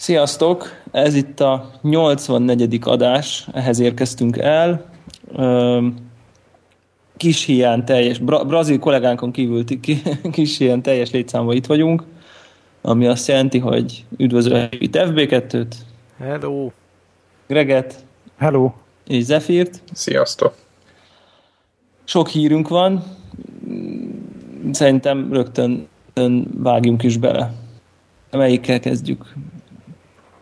Sziasztok! Ez itt a 84. adás, ehhez érkeztünk el. Kis hiány teljes, bra- brazil kollégánkon kívül kis hiány teljes létszámban itt vagyunk, ami azt jelenti, hogy üdvözöljük itt FB2-t. Hello! Greget. Hello! És Zefirt. Sziasztok! Sok hírünk van, szerintem rögtön vágjunk is bele. Melyikkel kezdjük?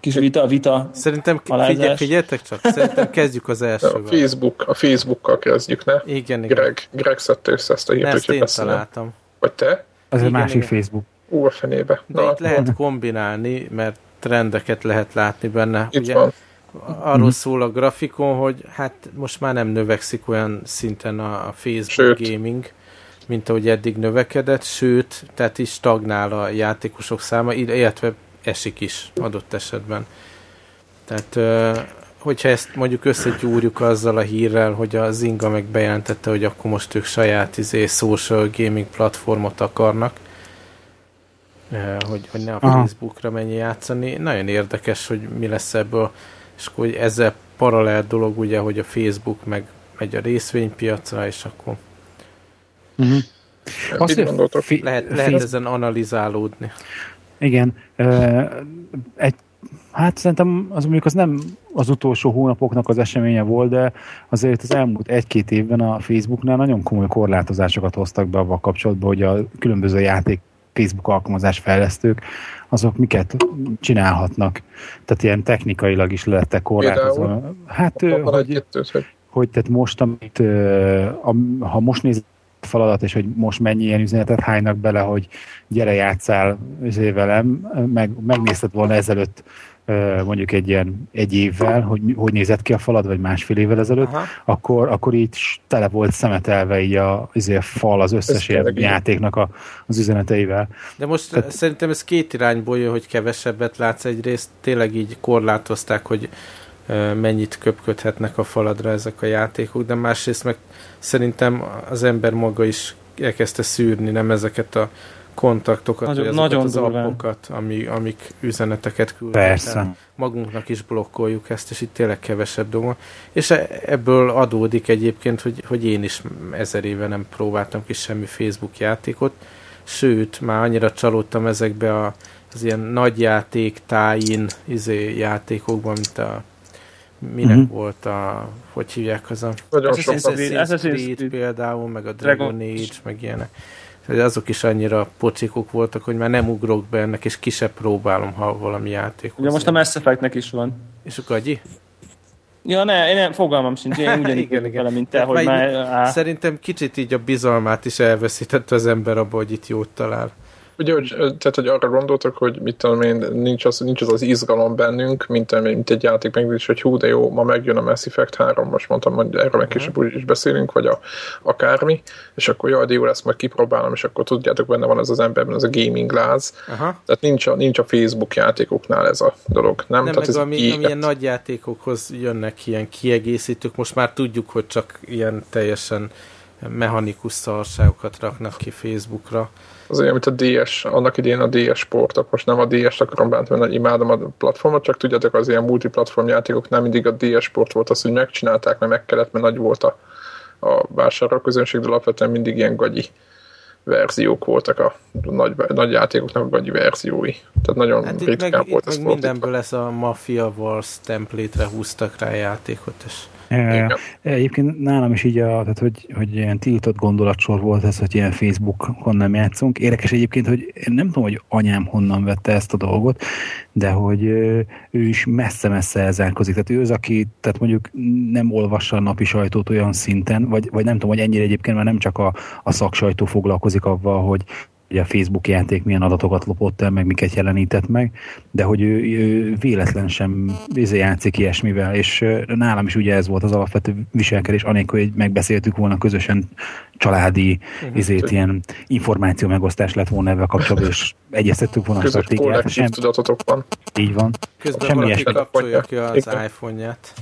Kis vita, vita. Szerintem figyel, figyeltek csak, szerintem kezdjük az elsővel. A Facebook, a Facebookkal kezdjük, ne? Igen, igen. Greg, Greg szedte össze ezt a hírt, hogy én beszélem. találtam. Vagy te? Az egy másik igen. Facebook. Ú, a fenébe. De Na, itt lehet kombinálni, mert trendeket lehet látni benne. Itt Ugye, van. Arról mm. szól a grafikon, hogy hát most már nem növekszik olyan szinten a, a Facebook Sőt. gaming, mint ahogy eddig növekedett, sőt, tehát is stagnál a játékosok száma, illetve esik is adott esetben. Tehát, hogyha ezt mondjuk összegyúrjuk azzal a hírrel, hogy a Zinga meg bejelentette, hogy akkor most ők saját izé, social gaming platformot akarnak, hogy, hogy ne a. Facebookra menj játszani. Nagyon érdekes, hogy mi lesz ebből, és akkor hogy ezzel paralel dolog ugye, hogy a Facebook meg megy a részvénypiacra, és akkor uh-huh. Azt lehet, lehet ezen analizálódni. Igen. Egy, hát szerintem az mondjuk az nem az utolsó hónapoknak az eseménye volt, de azért az elmúlt egy-két évben a Facebooknál nagyon komoly korlátozásokat hoztak be avval kapcsolatban, hogy a különböző játék Facebook alkalmazás fejlesztők, azok miket csinálhatnak. Tehát ilyen technikailag is lettek korlátozva. Hát, hogy, hogy, hogy tehát most, amit, ha most néz feladat, és hogy most mennyi ilyen üzenetet hánynak bele, hogy gyere játszál velem, meg, megnézted volna ezelőtt mondjuk egy ilyen egy évvel, hogy hogy nézett ki a falad, vagy másfél évvel ezelőtt, akkor, akkor így tele volt szemetelve így a azért fal az összes ilyen játéknak a, az üzeneteivel. De most Tehát, szerintem ez két irányból jön, hogy kevesebbet látsz egyrészt, tényleg így korlátozták, hogy mennyit köpködhetnek a faladra ezek a játékok, de másrészt meg szerintem az ember maga is elkezdte szűrni, nem ezeket a kontaktokat, nagyon, vagy nagyon az durván. appokat, ami, amik üzeneteket küldenek. Persze. Magunknak is blokkoljuk ezt, és itt tényleg kevesebb dolog. És e, ebből adódik egyébként, hogy, hogy én is ezer éve nem próbáltam ki semmi Facebook játékot, sőt, már annyira csalódtam ezekbe a, az ilyen nagy játék, tájin izé, játékokban, mint a minek uh-huh. volt a, hogy hívják az a Assassin's Creed például, meg a Dragon, Dragon Age, meg ilyenek. Azok is annyira pocikok voltak, hogy már nem ugrok be ennek, és ki se próbálom, ha valami játék. Ugye most a Mass Effectnek is van. És a gagyi? Ja, ne, én nem, fogalmam sincs, én ugyanígy igen, igen. vele, mint te, hogy már... Á. Szerintem kicsit így a bizalmát is elveszítette az ember abba, hogy itt jót talál. Ugye, hogy, tehát, hogy arra gondoltok, hogy mit tudom én, nincs az, nincs az, az izgalom bennünk, mint, mint egy játék megnézés, hogy hú, de jó, ma megjön a Mass Effect 3, most mondtam, hogy erről meg később is beszélünk, vagy a, akármi, és akkor jaj, de jó lesz, majd kipróbálom, és akkor tudjátok, benne van ez az emberben, ez a gaming láz. Aha. Tehát nincs a, nincs a Facebook játékoknál ez a dolog, nem? nem Tehát ez ami, amilyen nagy játékokhoz jönnek ilyen kiegészítők, most már tudjuk, hogy csak ilyen teljesen mechanikus szarságokat raknak ki Facebookra az olyan, mint a DS, annak idén a DS sportok, most nem a DS-t akarom bántani, mert imádom a platformot, csak tudjátok, az ilyen multiplatform játékok nem mindig a DS sport volt az, hogy megcsinálták, mert meg kellett, mert nagy volt a, a vásárló közönség, de alapvetően mindig ilyen gagyi verziók voltak a nagy, nagy játékoknak a gagyi verziói. Tehát nagyon hát ritkán meg, volt ez. mindenből lesz a Mafia Wars template-re húztak rá játékot, és Ja, Egyébként nálam is így, a, tehát hogy, hogy ilyen tiltott gondolatsor volt ez, hogy ilyen Facebookon nem játszunk. Érdekes egyébként, hogy én nem tudom, hogy anyám honnan vette ezt a dolgot, de hogy ő is messze-messze elzárkozik. Tehát ő az, aki tehát mondjuk nem olvassa a napi sajtót olyan szinten, vagy, vagy nem tudom, hogy ennyire egyébként már nem csak a, a szaksajtó foglalkozik avval, hogy hogy a Facebook játék milyen adatokat lopott el, meg miket jelenített meg, de hogy ő, ő véletlen sem izé játszik ilyesmivel, és nálam is ugye ez volt az alapvető viselkedés, anélkül, hogy megbeszéltük volna közösen családi uh-huh. izét, ilyen információ megosztás lett volna ebben kapcsolatban, és egyeztettük volna a stratégiát. Sem... tudatotok van. Így van. Közben Semmi valaki kapcsolja ki az iPhone-ját.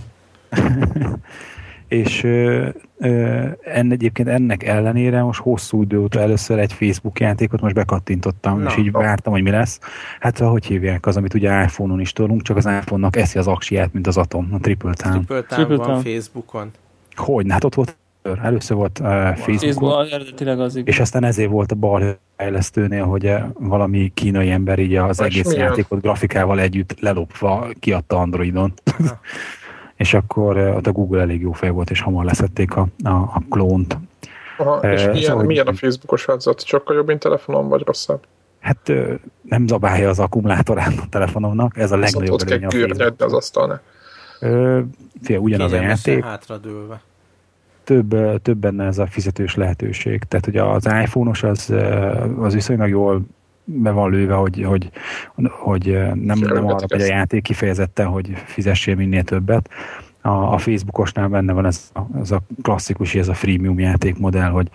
és ö, ö, enne, egyébként ennek ellenére most hosszú idő óta először egy Facebook játékot most bekattintottam, Na, és így vártam, hogy mi lesz. Hát hogy hívják az, amit ugye iPhone-on is tolunk, csak az iPhone-nak eszi az aksiát, mint az Atom, a Triple Town. Triple Town Triple van Facebookon. Hogy? Hát ott volt Először volt uh, Facebookon, Facebook, és aztán ezért volt a bal fejlesztőnél, hogy valami kínai ember így az Most egész milyen? játékot grafikával együtt lelopva kiadta Androidon. és akkor ott a Google elég jó fej volt, és hamar leszették a, a, a klónt. Aha, és uh, milyen, szóval, milyen a Facebookos változat? Sokkal jobb, mint telefonon, vagy rosszabb? Hát nem zabálja az akkumulátorát a telefonomnak, ez a legnagyobb Ott kell gürnyedni az asztalnál. Fél, ugyanaz a játék. Hátradőlve több, több benne ez a fizetős lehetőség. Tehát, hogy az iPhone-os az, az viszonylag jól be van lőve, hogy, hogy, hogy nem, nem arra hogy a játék kifejezetten, hogy fizessél minél többet. A, a Facebookosnál benne van ez, ez a klasszikus, ez a freemium játékmodell, hogy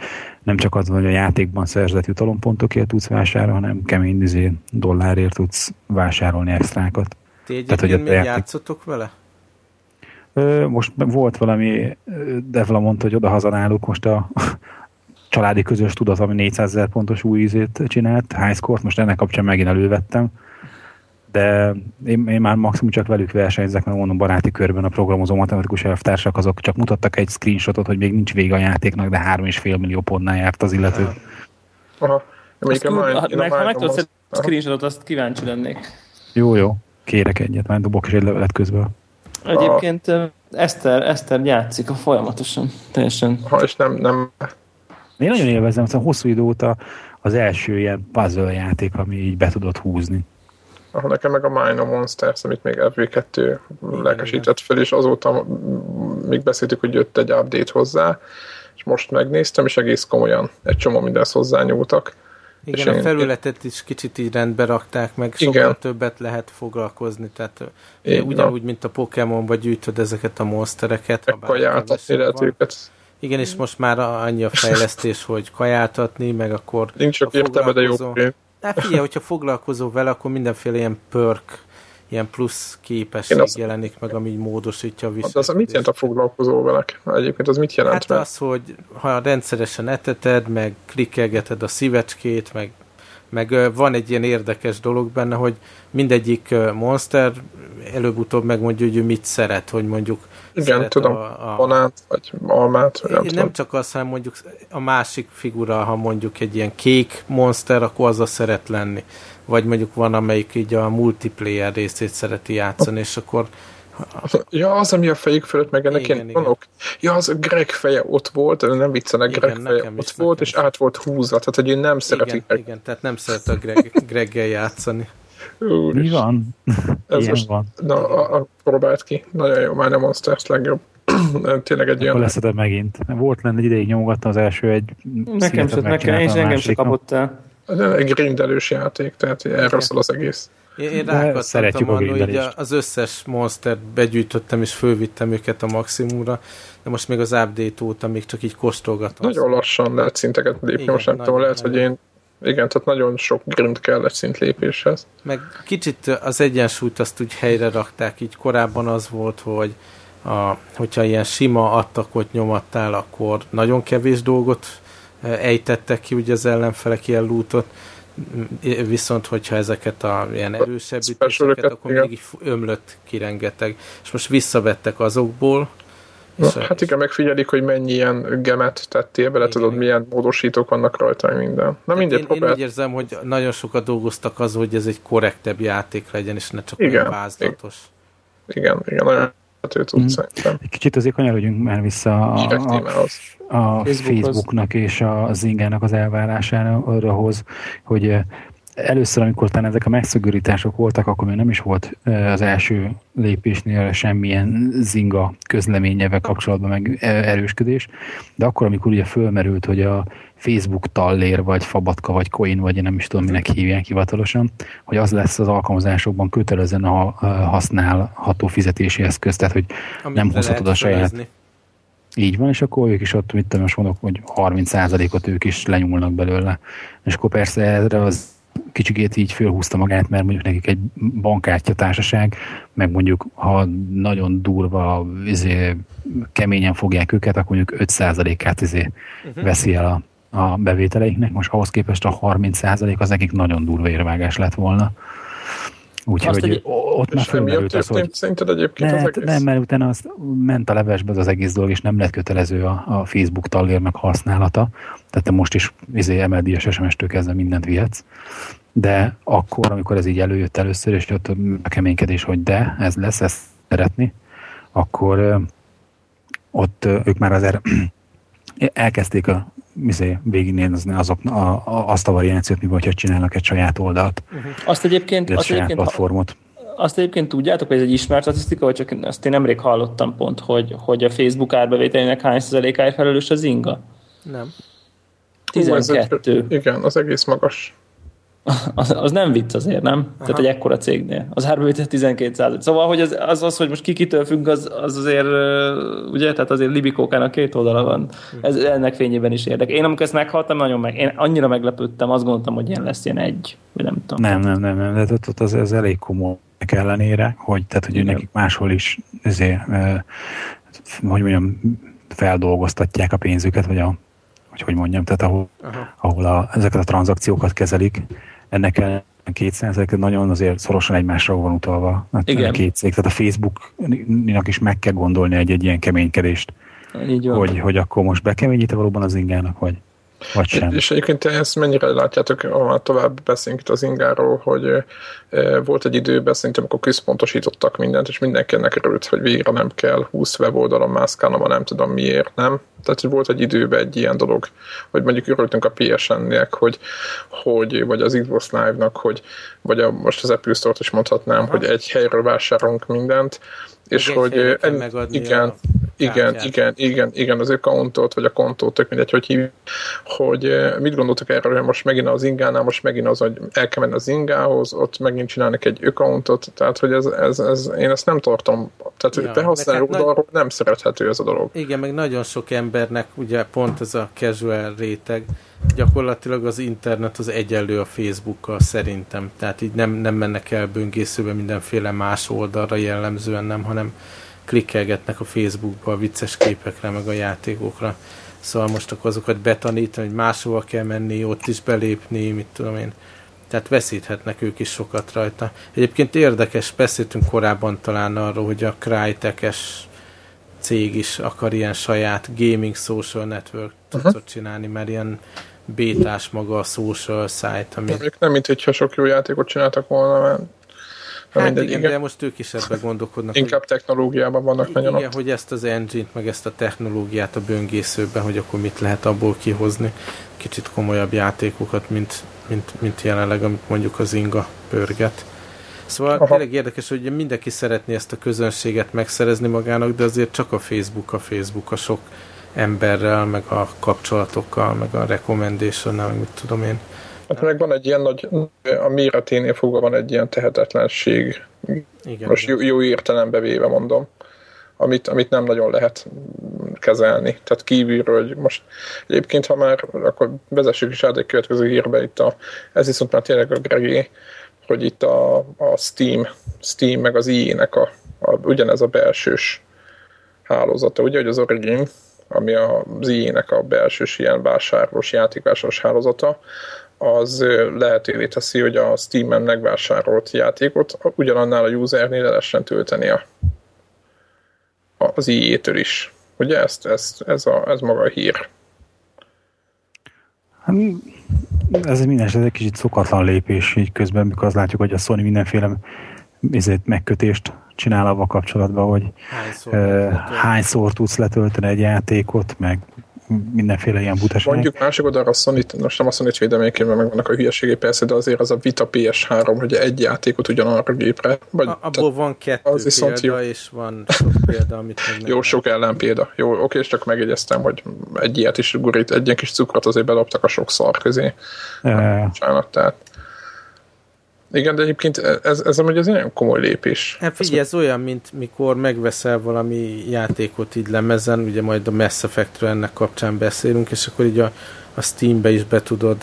nem csak az van, hogy a játékban szerzett jutalompontokért tudsz vásárolni, hanem kemény izé, dollárért tudsz vásárolni extrákat. Ti egyébként Tehát, hogy még játék... játszotok vele? Most volt valami, Devla mondta, hogy oda náluk most a családi közös tudat, ami 400 ezer pontos új ízét csinált, highscore most ennek kapcsán megint elővettem, de én, én már maximum csak velük versenyzek, mert mondom baráti körben a programozó matematikus elvtársak, azok csak mutattak egy screenshotot, hogy még nincs vége a játéknak, de 3,5 millió pontnál járt az illető. Aha. Azt, a, meg, ha meg tudsz egy screenshotot, azt kíváncsi lennék. Jó, jó. Kérek egyet, már dobok is egy levelet közben. Egyébként a... Eszter, Eszter játszik a folyamatosan, teljesen. Ha, és nem, nem... Én nagyon élvezem, szóval hosszú idő óta az első ilyen puzzle játék, ami így be tudott húzni. Aha, nekem meg a Mine Monsters, amit még FV2 lelkesített fel, és azóta még beszéltük, hogy jött egy update hozzá, és most megnéztem, és egész komolyan egy csomó mindenhez hozzányúltak igen, a felületet is kicsit így rendbe rakták, meg sokkal igen. többet lehet foglalkozni, tehát Igen. ugyanúgy, mint a Pokémon, vagy gyűjtöd ezeket a monstereket. Kajáltatni lehet őket. Igen, és most már annyi a fejlesztés, hogy kajáltatni, meg akkor... Nincs csak értelme, de jó. Hát figyelj, hogyha foglalkozol vele, akkor mindenféle ilyen perk ilyen plusz képesség az... jelenik meg, ami módosítja a viselkedést. Az mit jelent a foglalkozó velek? Egyébként az mit jelent? Hát meg? az, hogy ha rendszeresen eteted, meg klikkelgeted a szívecskét, meg, meg van egy ilyen érdekes dolog benne, hogy mindegyik monster előbb-utóbb megmondja, hogy ő mit szeret, hogy mondjuk igen, tudom, a, a, banát, vagy almát, vagy nem, nem tudom. csak az, hanem mondjuk a másik figura, ha mondjuk egy ilyen kék monster, akkor az a szeret lenni vagy mondjuk van, amelyik így a multiplayer részét szereti játszani, és akkor Ja, az, ami a fejük fölött, meg ennek igen, ilyen vanok. Ja, az a Greg feje ott volt, nem viccelek, Greg feje ott is, volt, és át volt húzva, tehát hogy ő nem szereti. Igen, igen, tehát nem szeret a Greg, Greggel játszani. Úr, Mi van? Ez most, van. Na, a, a, próbált ki. Nagyon jó, már nem Monsters legjobb. Tényleg egy olyan... leszeded megint. Volt lenne egy ideig nyomogattam az első egy... Nekem sem, nekem, és engem sem kapott el. Egy grindelős játék, tehát erről szól az egész. Én, én rákattattam annól, hogy az összes monstert begyűjtöttem és fölvittem őket a maximumra, de most még az update óta még csak így kóstolgatom. Nagyon lassan lehet szinteket lépni, most nem tudom, lehet, hogy én igen, tehát nagyon sok grind kell egy szint lépéshez. Meg kicsit az egyensúlyt azt úgy helyre rakták, így korábban az volt, hogy a, hogyha ilyen sima attakot nyomattál, akkor nagyon kevés dolgot ejtettek ki ugye az ellenfelek ilyen lootot, viszont hogyha ezeket a ilyen erősebb ütéseket, akkor igen. még így ömlött ki rengeteg. És most visszavettek azokból, hát igen, megfigyelik, hogy mennyi ilyen gemet tettél bele, igen, tudod, milyen módosítók vannak rajta, minden. Na mindegy, én, próbált. én úgy érzem, hogy nagyon sokat dolgoztak az, hogy ez egy korrektebb játék legyen, és ne csak igen, olyan vázlatos. Igen, igen, nagyon ő tud, mm. szerintem. Egy kicsit azért kanyarodjunk már vissza a, a, a Facebooknak és a Zingának az elvárásához, hogy először, amikor talán ezek a megszögörítások voltak, akkor még nem is volt az első lépésnél semmilyen zinga közleményevel kapcsolatban meg erősködés, de akkor, amikor ugye fölmerült, hogy a Facebook tallér, vagy fabatka, vagy coin, vagy én nem is tudom, minek hívják hivatalosan, hogy az lesz az alkalmazásokban kötelezően a használható fizetési eszköz, tehát hogy Amit nem hozhatod a saját... Felezni. Így van, és akkor ők is ott, mit tudom, most mondok, hogy 30%-ot ők is lenyúlnak belőle. És akkor persze erre az kicsikét így fölhúzta magát, mert mondjuk nekik egy bankkártya társaság, meg mondjuk ha nagyon durva, izé, keményen fogják őket, akkor mondjuk 5%-át izé uh-huh. veszi el a, a bevételeiknek. Most ahhoz képest a 30% az nekik nagyon durva érvágás lett volna. Úgyhogy egy, ott már fölmerült az, hogy... Szerinted egyébként ne, az egész? Nem, mert utána az ment a levesbe az, az egész dolog, és nem lett kötelező a, a Facebook tagérnek használata. Tehát te most is izé, emeldíjas SMS-től kezdve mindent vihetsz. De akkor, amikor ez így előjött először, és ott a keménykedés, hogy de, ez lesz, ezt szeretni, akkor ott ők már azért elkezdték a izé, végignézni azok, a, a, azt a variációt, mivel hogyha csinálnak egy saját oldalt. Uh-huh. Azt egyébként, azt saját egyébként platformot. Azt egyébként tudjátok, hogy ez egy ismert statisztika, vagy csak azt én nemrég hallottam pont, hogy, hogy a Facebook árbevételének hány százalékáért felelős az inga? Nem. 12. Hú, egy, igen, az egész magas az, az nem vicc azért, nem? Aha. Tehát egy ekkora cégnél. Az árbevétel 12 százalék. Szóval, hogy az, az, az, hogy most ki kitől függ, az, az azért, ugye, tehát azért Libikókának két oldala van. Ez ennek fényében is érdekel. Én amikor ezt meghallottam, nagyon meg, én annyira meglepődtem, azt gondoltam, hogy ilyen lesz ilyen egy, vagy nem tudom. Nem, nem, nem, nem, de ott az, az elég komoly ellenére, hogy, tehát, hogy nekik máshol is ezért, hogy mondjam, feldolgoztatják a pénzüket, vagy a, hogy hogy mondjam, tehát ahol, ahol a, ezeket a tranzakciókat kezelik, ennek két százalék nagyon azért szorosan egymásra van utalva hát Igen. a két cég. Tehát a Facebooknak is meg kell gondolni egy-egy ilyen keménykedést. Így Hogy, hogy akkor most bekeményít valóban az ingának, vagy, vagy sem. És egyébként ezt mennyire látjátok, ha tovább beszélünk itt az ingáról, hogy e, volt egy időben szerintem, amikor központosítottak mindent, és mindenki ennek örült, hogy végre nem kell 20 weboldalon mászkálnom, nem tudom miért, nem? Tehát, hogy volt egy időben egy ilyen dolog, hogy mondjuk örültünk a PSN-nek, hogy, hogy, vagy az Xbox Live-nak, hogy, vagy a, most az Apple Store-t is mondhatnám, Aha. hogy egy helyről vásárolunk mindent, és Meg hogy en, igen, igen, igen, igen, igen, az accountot, vagy a kontót, tök mindegy, hogy hív, hogy mit gondoltak erről, hogy most megint az ingánál, most megint az, hogy el kell menni az ingához, ott megint csinálnak egy accountot, tehát hogy ez, ez, ez én ezt nem tartom, tehát ja, behasználó hát oldalról nagy... nem szerethető ez a dolog. Igen, meg nagyon sok embernek ugye pont ez a casual réteg, gyakorlatilag az internet az egyenlő a Facebookkal szerintem. Tehát így nem, nem mennek el böngészőbe mindenféle más oldalra jellemzően nem, hanem klikkelgetnek a Facebookba a vicces képekre, meg a játékokra. Szóval most akkor azokat betanítani, hogy máshova kell menni, ott is belépni, mit tudom én. Tehát veszíthetnek ők is sokat rajta. Egyébként érdekes, beszéltünk korábban talán arról, hogy a Crytek-es cég is akar ilyen saját gaming social network uh-huh. csinálni, mert ilyen bétás maga a social site. Ami... Nem, nem, mint hogyha sok jó játékot csináltak volna, mert Hát mindegy, igen, igen, de most ők is ebben gondolkodnak. Inkább hogy, technológiában vannak igen, nagyon Igen, hogy ezt az engine-t, meg ezt a technológiát a böngészőben, hogy akkor mit lehet abból kihozni. Kicsit komolyabb játékokat, mint, mint, mint jelenleg, amit mondjuk az Inga pörget. Szóval Aha. tényleg érdekes, hogy mindenki szeretné ezt a közönséget megszerezni magának, de azért csak a Facebook a Facebook a sok emberrel, meg a kapcsolatokkal, meg a recommendation meg mit tudom én. Hát meg van egy ilyen nagy, a méreténél fogva van egy ilyen tehetetlenség. Igen, Most jó, jó értelembe véve mondom. Amit, amit nem nagyon lehet kezelni. Tehát kívülről, hogy most egyébként, ha már, akkor vezessük is át egy következő hírbe itt a, ez viszont már tényleg a Gregé, hogy itt a, a Steam, Steam meg az IE-nek a, a, ugyanez a belsős hálózata, ugye, hogy az Origin, ami az IE-nek a belsős ilyen vásárlós, játékvásáros hálózata, az lehetővé teszi, hogy a Steam-en megvásárolt játékot ugyanannál a usernél lehessen tölteni a, az IE-től is. Ugye ezt, ezt, ez, a, ez maga a hír. Hát, ez minden esetben egy kicsit szokatlan lépés így közben, mikor azt látjuk, hogy a Sony mindenféle ezért megkötést csinál avval kapcsolatban, hogy hányszor, uh, hányszor tudsz letölteni egy játékot, meg mindenféle ilyen butaság. Mondjuk másik oldalra a sony most nem a Sony-t védem mert megvannak a hülyeségé persze, de azért az a Vita PS3, hogy egy játékot ugyanarra a gépre. Vagy, a, abból van kettő az példa, jó. és van sok példa, amit meg Jó, sok ellenpélda. Jó, oké, és csak megjegyeztem, hogy egy ilyet is gurít, egy ilyen kis cukrot azért bedobtak a sok szar közé. E... Bocsánat, tehát igen, de egyébként ez, ez amúgy az nagyon komoly lépés. Hát figyelj, ez olyan, mint mikor megveszel valami játékot így lemezen, ugye majd a Mass Effectről ennek kapcsán beszélünk, és akkor így a, a Steambe is be tudod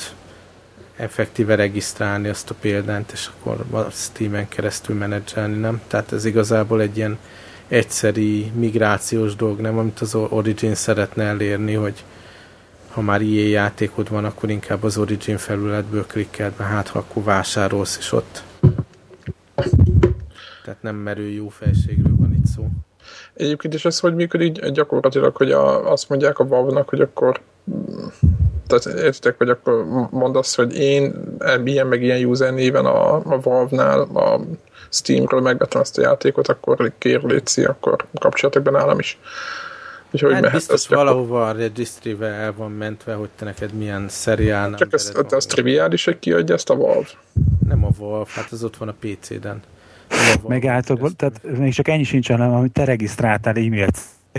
effektíve regisztrálni azt a példányt, és akkor a Steam-en keresztül menedzselni, nem? Tehát ez igazából egy ilyen egyszeri migrációs dolog, nem? Amit az Origin szeretne elérni, hogy ha már ilyen játékod van, akkor inkább az Origin felületből klikkeld, mert hát ha akkor vásárolsz is ott. Tehát nem merő jó felségről van itt szó. Egyébként is ez hogy működik gyakorlatilag, hogy a, azt mondják a valve hogy akkor tehát értitek, hogy akkor mondasz, hogy én ilyen meg ilyen user néven a, a Valve-nál, a Steamről megvettem ezt a játékot, akkor kér létszi, akkor kapcsolatok be nálam is. Úgyhogy hát biztos valahova a registry el van mentve, hogy te neked milyen szeriál Csak ez, de az triviális, hogy kiadja ezt a Valve? Nem a Valve, hát az ott van a PC-den. Megálltok, tehát még csak ennyi sincs, hanem amit te regisztráltál e-mailt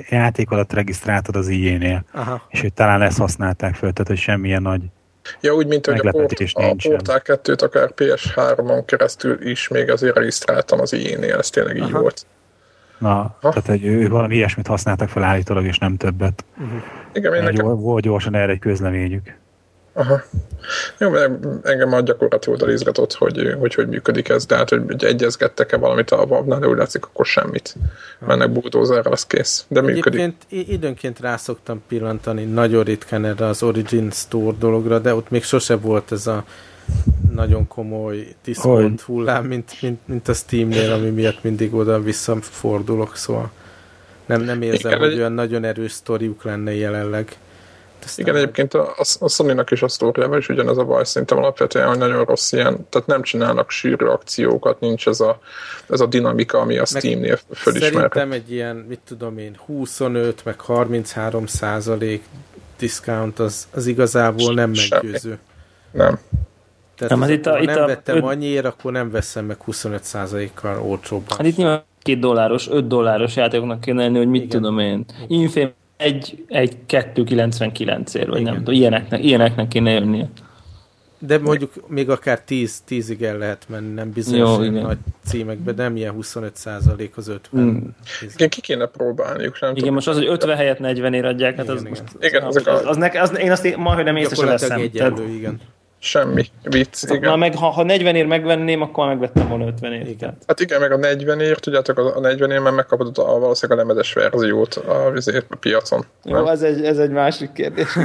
játék alatt regisztráltad az IE-nél, és hogy talán ezt használták föl, tehát hogy semmilyen nagy Ja, úgy, mint hogy a, port, a Portal 2-t akár PS3-on keresztül is még azért regisztráltam az IE-nél, ez tényleg így Aha. volt. Na, ha? tehát ő valami ilyesmit használtak fel állítólag, és nem többet. Uh-huh. Igen, én nekem... Volt gyorsan erre egy közleményük. Aha. Jó, mert engem a gyakorlat oldal izgatott, hogy, hogy hogy működik ez, de hát, hogy egyezgettek-e valamit a valve de úgy látszik, akkor semmit. Mennek bulldozerrel, az kész. De működik. Egyébként időnként rászoktam pillantani nagyon ritkán erre az Origin Store dologra, de ott még sose volt ez a nagyon komoly diszkont hullám, mint, mint, mint a Steamnél, ami miatt mindig oda visszafordulok, szóval nem, nem érzem, Igen, hogy egy... olyan nagyon erős sztoriuk lenne jelenleg. Aztán Igen, egyébként a, a Sony-nak is a sztóriával is ugyanez a baj, szerintem alapvetően, hogy nagyon rossz ilyen, tehát nem csinálnak sűrű akciókat, nincs ez a, ez a dinamika, ami a Steam-nél fölismer. Szerintem egy ilyen, mit tudom én, 25 meg 33 százalék discount az, az igazából nem meggyőző. Nem. Tehát nem, az, hát itt a, ha itt nem a, vettem öt... annyiért, akkor nem veszem meg 25 százalékkal olcsóbban. Hát itt nyilván két dolláros, 5 dolláros játékoknak kéne lenni, hogy mit Igen. tudom én. Infame egy, egy 2,99 ér, vagy Igen. nem tudom, ilyeneknek, ilyeneknek kéne jönnie. De mondjuk még akár 10, 10-ig el lehet menni, nem bizonyos Jó, igen. nagy címekbe, de nem ilyen 25 százalék az 50. Mm. Igen, ki kéne próbálniuk. Nem igen, tudom. most az, hogy 50 helyett 40 ér adják, hát igen, az, igen. Most, igen, az, az, az, az, ne, az, én azt majdnem észre sem veszem. Egyenlő, igen. Semmi. Vicc, igen. Na, meg, ha, ha 40 ér megvenném, akkor megvettem volna 50 ér. Igen. Hát igen, meg a 40 ér, tudjátok, a 40 ér, mert megkapod a, valószínűleg a lemezes verziót a, vizét, a piacon. Jó, ez egy, ez egy másik kérdés.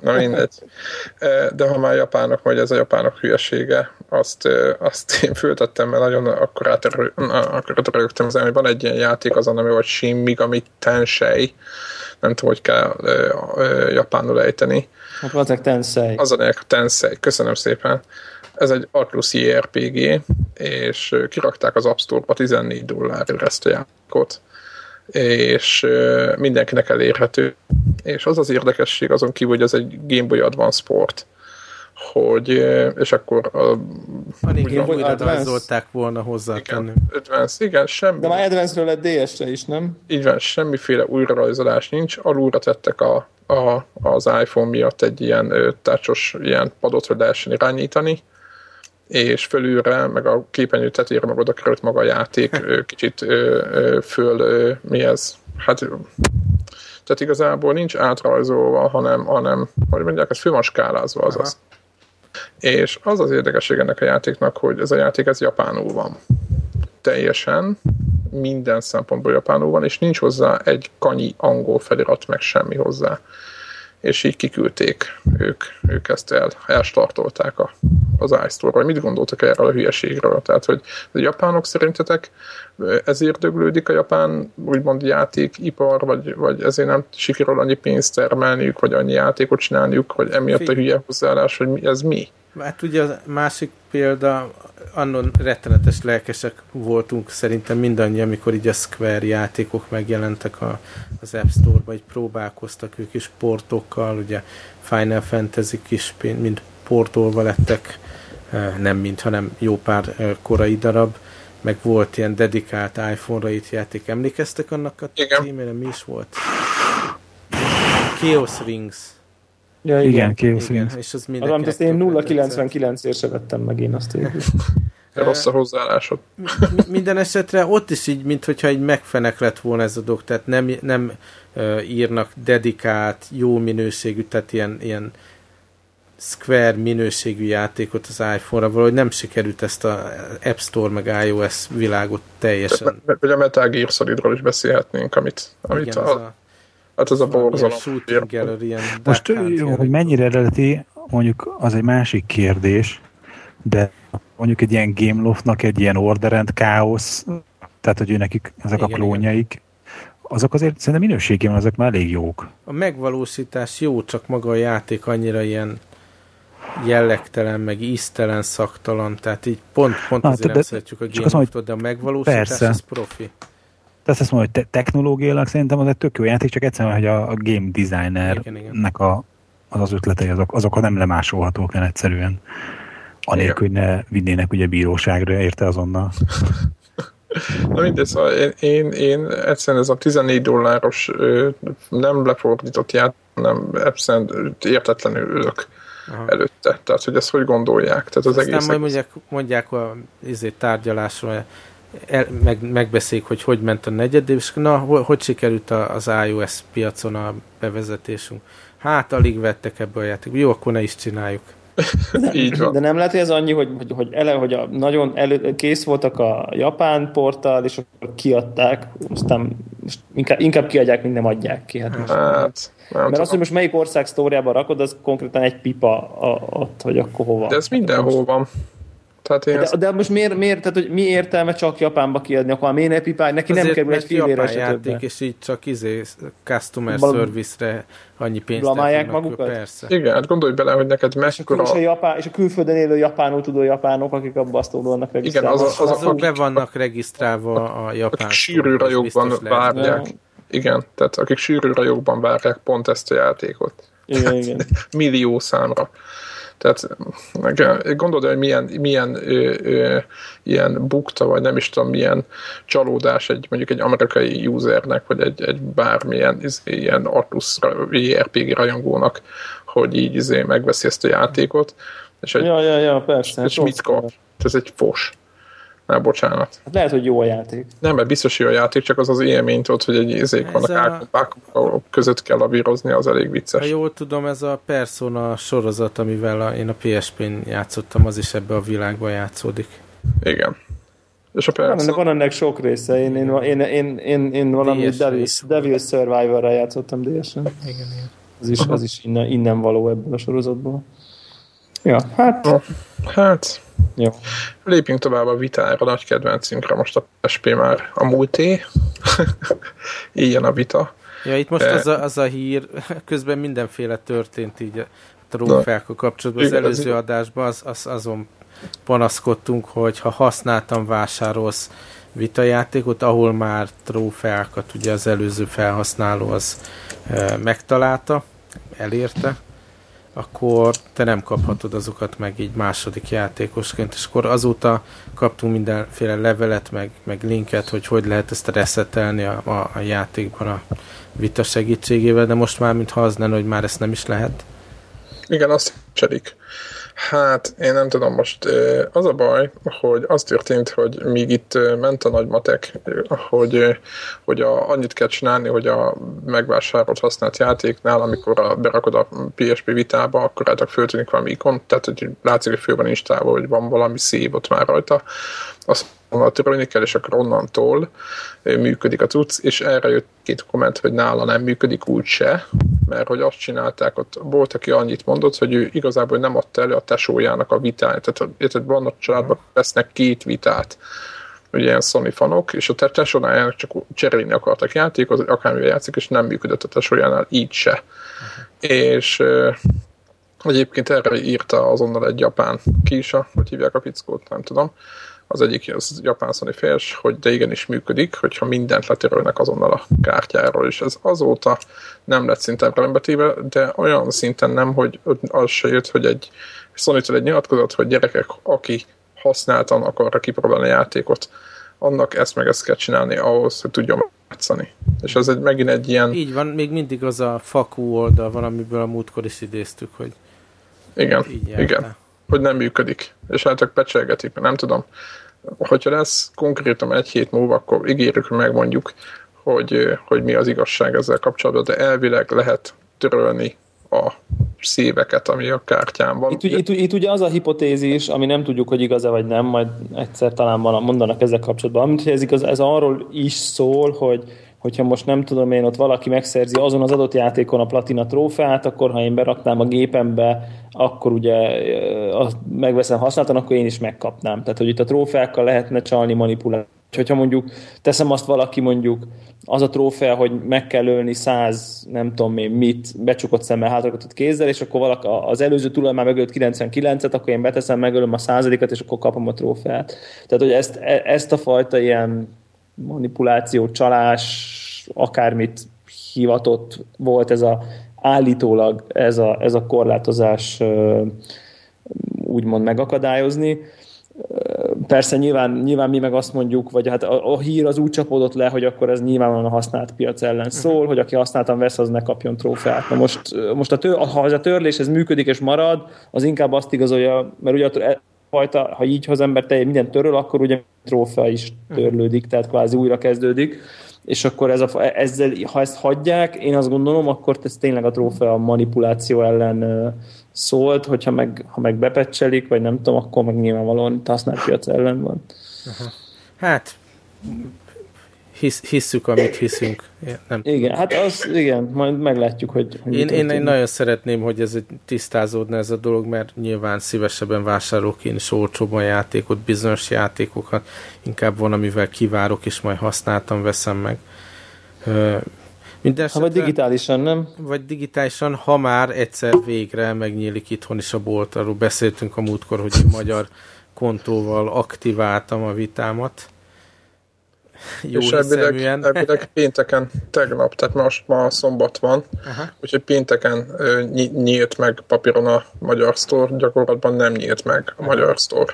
Na mindegy. De ha már japánok, vagy ez a japánok hülyesége, azt, azt én föltettem, mert nagyon akkor átörögtem az hogy van egy ilyen játék azon, ami vagy Shin Megami Tensei, nem tudom, hogy kell japánul ejteni, Hát valószínűleg Tensei. Az a nélkül Tensei, köszönöm szépen. Ez egy Atlus RPG, és kirakták az App Store-ba 14 dollárért ezt a játékot és mindenkinek elérhető. És az az érdekesség azon kívül, hogy ez egy Game Boy Advance Sport, hogy, és akkor a, a újra rajzolták volna hozzá igen, Advance, igen, semmi. De már Advance-ről lett DS-re is, nem? Így van, semmiféle újrarajzolás nincs, alulra tettek a a, az iPhone miatt egy ilyen tácsos ilyen padot, hogy lehessen irányítani, és fölülre, meg a képernyő tetére meg oda került maga a játék, kicsit föl, mi ez? Hát tehát igazából nincs átrajzolva, hanem, hanem hogy mondják, ez föl van skálázva az az. És az az érdekesség ennek a játéknak, hogy ez a játék ez japánul van. Teljesen, minden szempontból japánul van, és nincs hozzá egy kanyi angol felirat, meg semmi hozzá és így kiküldték ők, ők ezt el, elstartolták a, az iStore-ra. Mit gondoltak erről a hülyeségről? Tehát, hogy a japánok szerintetek ezért döglődik a japán úgymond játékipar, vagy, vagy ezért nem sikerül annyi pénzt termelniük, vagy annyi játékot csinálniuk, vagy emiatt a hülye hozzáállás, hogy ez mi? Hát ugye a másik példa, annon rettenetes lelkesek voltunk szerintem mindannyian, amikor így a Square játékok megjelentek a, az App Store-ba, így próbálkoztak ők is portokkal, ugye Final Fantasy is mind portolva lettek, eh, nem mind, hanem jó pár eh, korai darab, meg volt ilyen dedikált iPhone-ra itt játék. Emlékeztek annak a címére? Mi is volt? Chaos Rings Ja, igen, igen, igen. És az az, amit azt én 0,99-ért se vettem meg én azt végül. Rossz a hozzáállásod. Minden esetre ott is így, mintha egy megfenek lett volna ez a dolog, tehát nem, nem uh, írnak dedikált, jó minőségű, tehát ilyen, ilyen Square minőségű játékot az iPhone-ra, valahogy nem sikerült ezt a App Store meg iOS világot teljesen. Vagy a Metal Gear Solidról is beszélhetnénk, amit, amit Igen, a, a, hát az a borzalom. gallery, ilyen Most jó, hogy mennyire eredeti, mondjuk az egy másik kérdés, de mondjuk egy ilyen Gameloftnak egy ilyen orderend káosz, tehát hogy ő nekik ezek Igen, a klónjaik, azok azért szerintem minőségében azok már elég jók. A megvalósítás jó, csak maga a játék annyira ilyen jellegtelen, meg íztelen, szaktalan, tehát így pont, pont Na, azért de- nem szeretjük a csak azt mondom, Game de a megvalósítás persze. az profi. Tehát azt mondom, hogy te- technológiailag szerintem az egy tök jó játék, csak egyszerűen, hogy a, a game designernek a, az az ötletei, azok, azok nem lemásolhatók el egyszerűen. Anélkül, hogy ne vinnének ugye bíróságra, érte azonnal. Na mindegy, szóval én, én, én egyszerűen ez a 14 dolláros nem lefordított játék, hanem egyszerűen értetlenül ülök Aha. előtte. Tehát, hogy ezt hogy gondolják. Tehát az Aztán egész... majd mondják, mondják a izé, tárgyalásról, el, meg, megbeszéljük, hogy hogy ment a negyed év, és na, hogy, sikerült a- az iOS piacon a bevezetésünk. Hát, alig vettek ebből a játékba. Jó, akkor ne is csináljuk. Így van. De nem lehet, hogy ez annyi, hogy, hogy, hogy, ele, hogy a, nagyon elő, kész voltak a japán portál, és akkor kiadták, aztán most inkább, inkább kiadják, mint nem adják ki. Hát most. Hát, nem Mert az, hogy most melyik ország sztóriába rakod, az konkrétan egy pipa a, ott, hogy akkor hova. De ez mindenhol van. Tehát én De, ezt, de most miért, miért, tehát, hogy mi értelme csak Japánba kiadni, akkor már miért ne pipálj? Neki nem Azért, kerül egy japán se játék, és így csak izé, customer Bal- service-re annyi pénzt Blamálják magukat? Persze. igen, hát gondolj bele, hogy neked a, mekkora... és, a japán, és a külföldön élő japánul tudó japánok, akik abba a sztóról vannak regisztrálva. az a- az a- Azok be akik- vannak regisztrálva a japán akik sűrű az rajokban várják. Ja. Igen, tehát akik sűrű rajokban várják pont ezt a játékot. Igen, igen. millió számra. Tehát gondolod, hogy milyen, milyen ö, ö, ilyen bukta, vagy nem is tudom, milyen csalódás egy mondjuk egy amerikai usernek, vagy egy, egy bármilyen izé, ilyen Atlus JRPG rajongónak, hogy így izé megveszi ezt a játékot, és, egy, Ja, ja, ja, persze. és mit kap? Ez egy fos. Na, bocsánat. Hát lehet, hogy jó a játék. Nem, mert biztos jó a játék, csak az az élményt ott, hogy egy izék vannak a- a... ákok között kell lavírozni, az elég Ha vicces. jól tudom, ez a Persona sorozat, amivel a, én a PSP-n játszottam, az is ebbe a világban játszódik. Igen. És a Van, persze. ennek, van ennek sok része. Én, én, én, én, én, én valami DS Devil. Devil Survivor-ra játszottam DS-en. Igen, igen. Az is, az is innen, innen való ebből a sorozatból. Ja, hát Hát, jó. Lépjünk tovább a vitára, nagy kedvencünkre, most a PSP már a múlté. Ilyen a vita. Ja, itt most Eh. az a, az a hír, közben mindenféle történt így a trófeákkal kapcsolatban. Az előző adásban az, az, azon panaszkodtunk, hogy ha használtan vásárolsz vitajátékot, ahol már trófeákat ugye az előző felhasználó az e, megtalálta, elérte, akkor te nem kaphatod azokat meg így második játékosként, és akkor azóta kaptunk mindenféle levelet, meg, meg linket, hogy hogy lehet ezt reszetelni a, a, a játékban a vita segítségével, de most már mintha az lenne, hogy már ezt nem is lehet. Igen, azt cserik. Hát, én nem tudom most. Az a baj, hogy az történt, hogy míg itt ment a nagy matek, hogy, hogy a, annyit kell csinálni, hogy a megvásárolt használt játéknál, amikor a, berakod a PSP vitába, akkor hát föltűnik valami ikon, tehát hogy látszik, hogy föl van installálva, hogy van valami szív ott már rajta, azt onnan törölni kell, és akkor onnantól működik a cucc, és erre jött két komment, hogy nála nem működik úgyse, mert hogy azt csinálták, ott volt, aki annyit mondott, hogy ő igazából nem adta elő a tesójának a vitáját. Tehát érted, vannak családban, vesznek két vitát, ugye ilyen Sony fanok, és a te- tesójának csak cserélni akartak játékot, akármivel játszik, és nem működött a tesójánál így se. És ö, egyébként erre írta azonnal egy japán kisa, hogy hívják a pickót, nem tudom, az egyik az japán Sony féls, hogy de igenis működik, hogyha mindent letörölnek azonnal a kártyáról, és ez azóta nem lett szinte betéve, de olyan szinten nem, hogy az se jött, hogy egy sony egy nyilatkozat, hogy gyerekek, aki használtan akarra kipróbálni a játékot, annak ezt meg ezt kell csinálni ahhoz, hogy tudjon játszani. És ez egy, megint egy ilyen, Így van, még mindig az a fakú oldal van, amiből a múltkor is idéztük, hogy igen, így igen. hogy nem működik. És hát csak pecselgetik, nem tudom. Hogyha lesz konkrétan egy hét múlva, akkor ígérjük, hogy megmondjuk, hogy, hogy mi az igazság ezzel kapcsolatban, de elvileg lehet törölni a szíveket, ami a kártyán van. Itt, itt, itt ugye az a hipotézis, ami nem tudjuk, hogy igaz-e vagy nem, majd egyszer talán van, mondanak ezzel kapcsolatban, amit ez, igaz, ez arról is szól, hogy hogyha most nem tudom én, ott valaki megszerzi azon az adott játékon a platina trófeát, akkor ha én beraknám a gépembe, akkor ugye azt megveszem használtan, akkor én is megkapnám. Tehát, hogy itt a trófeákkal lehetne csalni, manipulálni. Hogyha mondjuk teszem azt valaki mondjuk, az a trófea, hogy meg kell ölni száz, nem tudom én mit, becsukott szemmel, hátrakatott kézzel, és akkor valaki, az előző tulaj már megölt 99-et, akkor én beteszem, megölöm a századikat, és akkor kapom a trófeát. Tehát, hogy ezt, e, ezt a fajta ilyen manipuláció, csalás, akármit hivatott volt ez a állítólag ez a, ez a korlátozás úgymond megakadályozni. Persze nyilván, nyilván mi meg azt mondjuk, vagy hát a, a hír az úgy csapódott le, hogy akkor ez nyilvánvalóan a használt piac ellen szól, hogy aki használtan vesz, az ne kapjon trófeát. Na most, most a tör, ha ez a törlés ez működik és marad, az inkább azt igazolja, mert ugye fajta, ha így az ember teljes minden töröl, akkor ugye trófea is törlődik, tehát kvázi újra kezdődik és akkor ez a, ezzel, ha ezt hagyják, én azt gondolom, akkor ez tényleg a trófea manipuláció ellen szólt, hogyha meg, ha meg bepecselik, vagy nem tudom, akkor meg nyilvánvalóan használt piac ellen van. Aha. Hát hisz, hisszük, amit hiszünk. Nem igen, tudom. hát az, igen, majd meglátjuk, hogy... hogy én, én, én nagyon szeretném, hogy ez tisztázódna ez a dolog, mert nyilván szívesebben vásárolok én is olcsóban játékot, bizonyos játékokat, inkább van, amivel kivárok, és majd használtam, veszem meg. Mindenesetre, vagy digitálisan, nem? Vagy digitálisan, ha már egyszer végre megnyílik itthon is a bolt, arról beszéltünk a múltkor, hogy magyar kontóval aktiváltam a vitámat jó és elvileg, elvileg pénteken, tegnap, tehát most ma szombat van, Aha. úgyhogy pénteken nyílt meg papíron a magyar store, gyakorlatban nem nyílt meg a magyar store.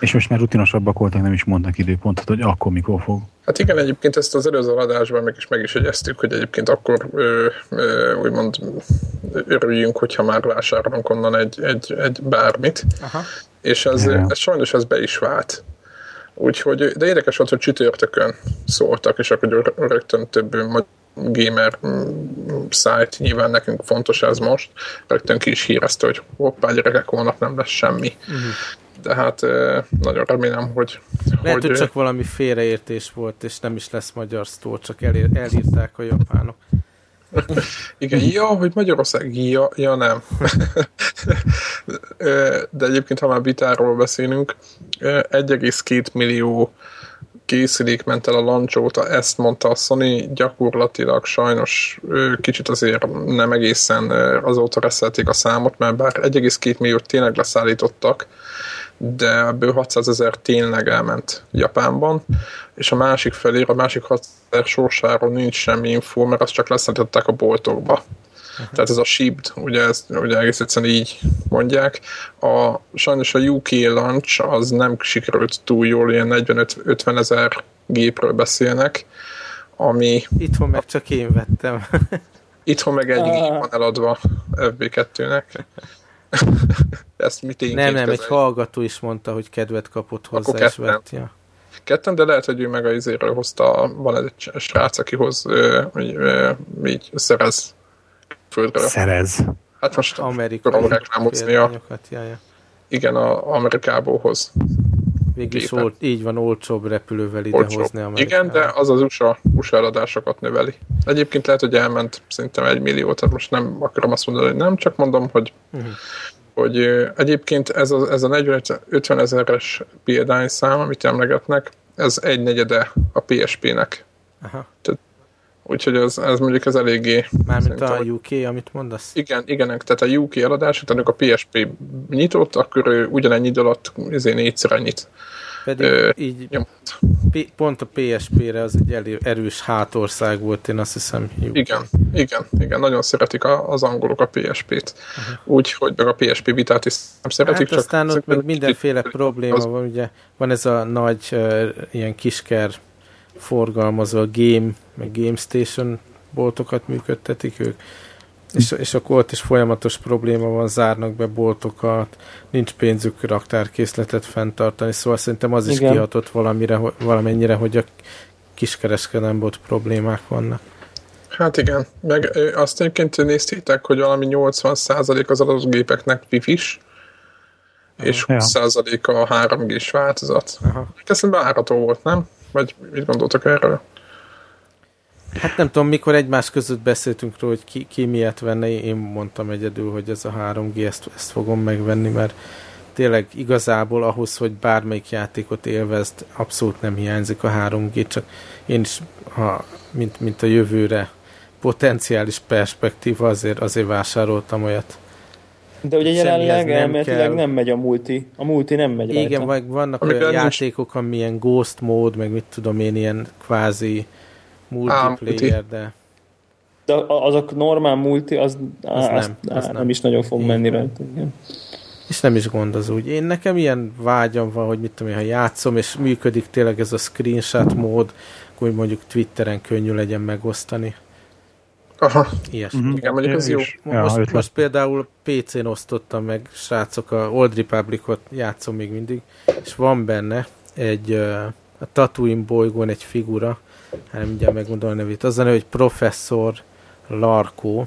És most már rutinosabbak voltak, nem is mondnak időpontot, hogy akkor mikor fog. Hát igen, egyébként ezt az előző adásban meg is meg is egyeztük, hogy egyébként akkor ö, ö, úgymond örüljünk, hogyha már vásárolunk onnan egy, egy, egy bármit. Aha. És ez, ez sajnos ez be is vált. Úgyhogy, de érdekes volt, hogy csütörtökön szóltak, és akkor rögtön több gamer mm, site, nyilván nekünk fontos ez most, rögtön ki is hírezte, hogy hoppá, gyerekek, holnap nem lesz semmi. Uh-huh. De hát nagyon remélem, hogy... Lehet, hogy, hogy csak valami félreértés volt, és nem is lesz magyar sztó, csak elér, elírták a japánok. Igen, ja, hogy Magyarország, ja, ja nem. De egyébként, ha már vitáról beszélünk, 1,2 millió készülék ment el a launch óta, ezt mondta a Sony, gyakorlatilag sajnos kicsit azért nem egészen azóta reszelték a számot, mert bár 1,2 milliót tényleg leszállítottak, de ebből 600 ezer tényleg elment Japánban, és a másik felé, a másik 600 ezer sorsáról nincs semmi info, mert azt csak leszállították a boltokba. Uh-huh. Tehát ez a shipped, ugye, ezt, ugye egész egyszerűen így mondják. A, sajnos a UK launch az nem sikerült túl jól, ilyen 40-50 ezer gépről beszélnek, ami... Itthon meg csak én vettem. Itthon meg egy gép van eladva FB2-nek. Ezt mit én Nem, nem, egy hallgató is mondta, hogy kedvet kapott hozzá, Akkor és vett, ja. Ketten, de lehet, hogy ő meg a izéről hozta, van egy srác, aki hoz, hogy így szerez földre. Szerez. Hát most Amerikai reklámozni a... Ja, ja. Igen, a Amerikából hoz. Végülis old, így van, olcsóbb repülővel idehozni Amerikába. Igen, de az az USA, USA eladásokat növeli. Egyébként lehet, hogy elment szerintem egy millió, tehát most nem akarom azt mondani, hogy nem, csak mondom, hogy, uh-huh. hogy egyébként ez a, ez a 40-50 ezeres példányszám, amit emlegetnek, ez egy negyede a PSP-nek. Aha. Tehát Úgyhogy ez, ez mondjuk ez eléggé... Mármint a UK, amit mondasz? Igen, igen, tehát a UK eladás, tehát a PSP nyitott, akkor ő ugyanennyi idő alatt izé négyszer ennyit pedig ö, így nyomott. pont a PSP-re az egy elég erős hátország volt, én azt hiszem. UK. Igen, igen, igen, nagyon szeretik az angolok a PSP-t. Uh-huh. Úgyhogy meg a PSP vitát is nem szeretik. Hát csak aztán ott meg mindenféle probléma az... van, ugye van ez a nagy uh, ilyen kisker forgalmazó, a Game, meg Game Station boltokat működtetik ők. És, és akkor ott is folyamatos probléma van, zárnak be boltokat, nincs pénzük raktárkészletet fenntartani, szóval szerintem az is Igen. kihatott valamire, valamennyire, hogy a kiskereskedelemben ott problémák vannak. Hát igen, meg azt egyébként néztétek, hogy valami 80% az adott gépeknek wifi-s, és 20% a 3G-s változat. Aha. Ez beárató volt, nem? Vagy mit gondoltak erről? Hát nem tudom, mikor egymás között beszéltünk róla, hogy ki, ki miért venni, én mondtam egyedül, hogy ez a 3G, ezt, ezt fogom megvenni, mert tényleg igazából ahhoz, hogy bármelyik játékot élvezd, abszolút nem hiányzik a 3G, csak én is, ha, mint, mint a jövőre potenciális perspektíva, azért, azért vásároltam olyat. De ugye jelenleg elméletileg nem, nem megy a multi. A multi nem megy Igen, vagy vannak Amikor olyan játékok, amilyen ghost mód, meg mit tudom én, ilyen kvázi multiplayer, de... De azok normál multi, az, az, nem, az nem. nem is nagyon fog Igen. menni rajta. Igen. És nem is gond az úgy. Én nekem ilyen vágyam van, hogy mit tudom én, ha játszom, és működik tényleg ez a screenshot mód, hogy mondjuk Twitteren könnyű legyen megosztani. Aha. Ilyesmi. Mm-hmm. Igen, mondjuk ez jó. Most, ja, most például PC-n osztottam meg, srácok, a Old Republicot játszom még mindig, és van benne egy a Tatooine bolygón egy figura, hát mindjárt megmondom a nevét, az a neve, hogy Professzor Larkó,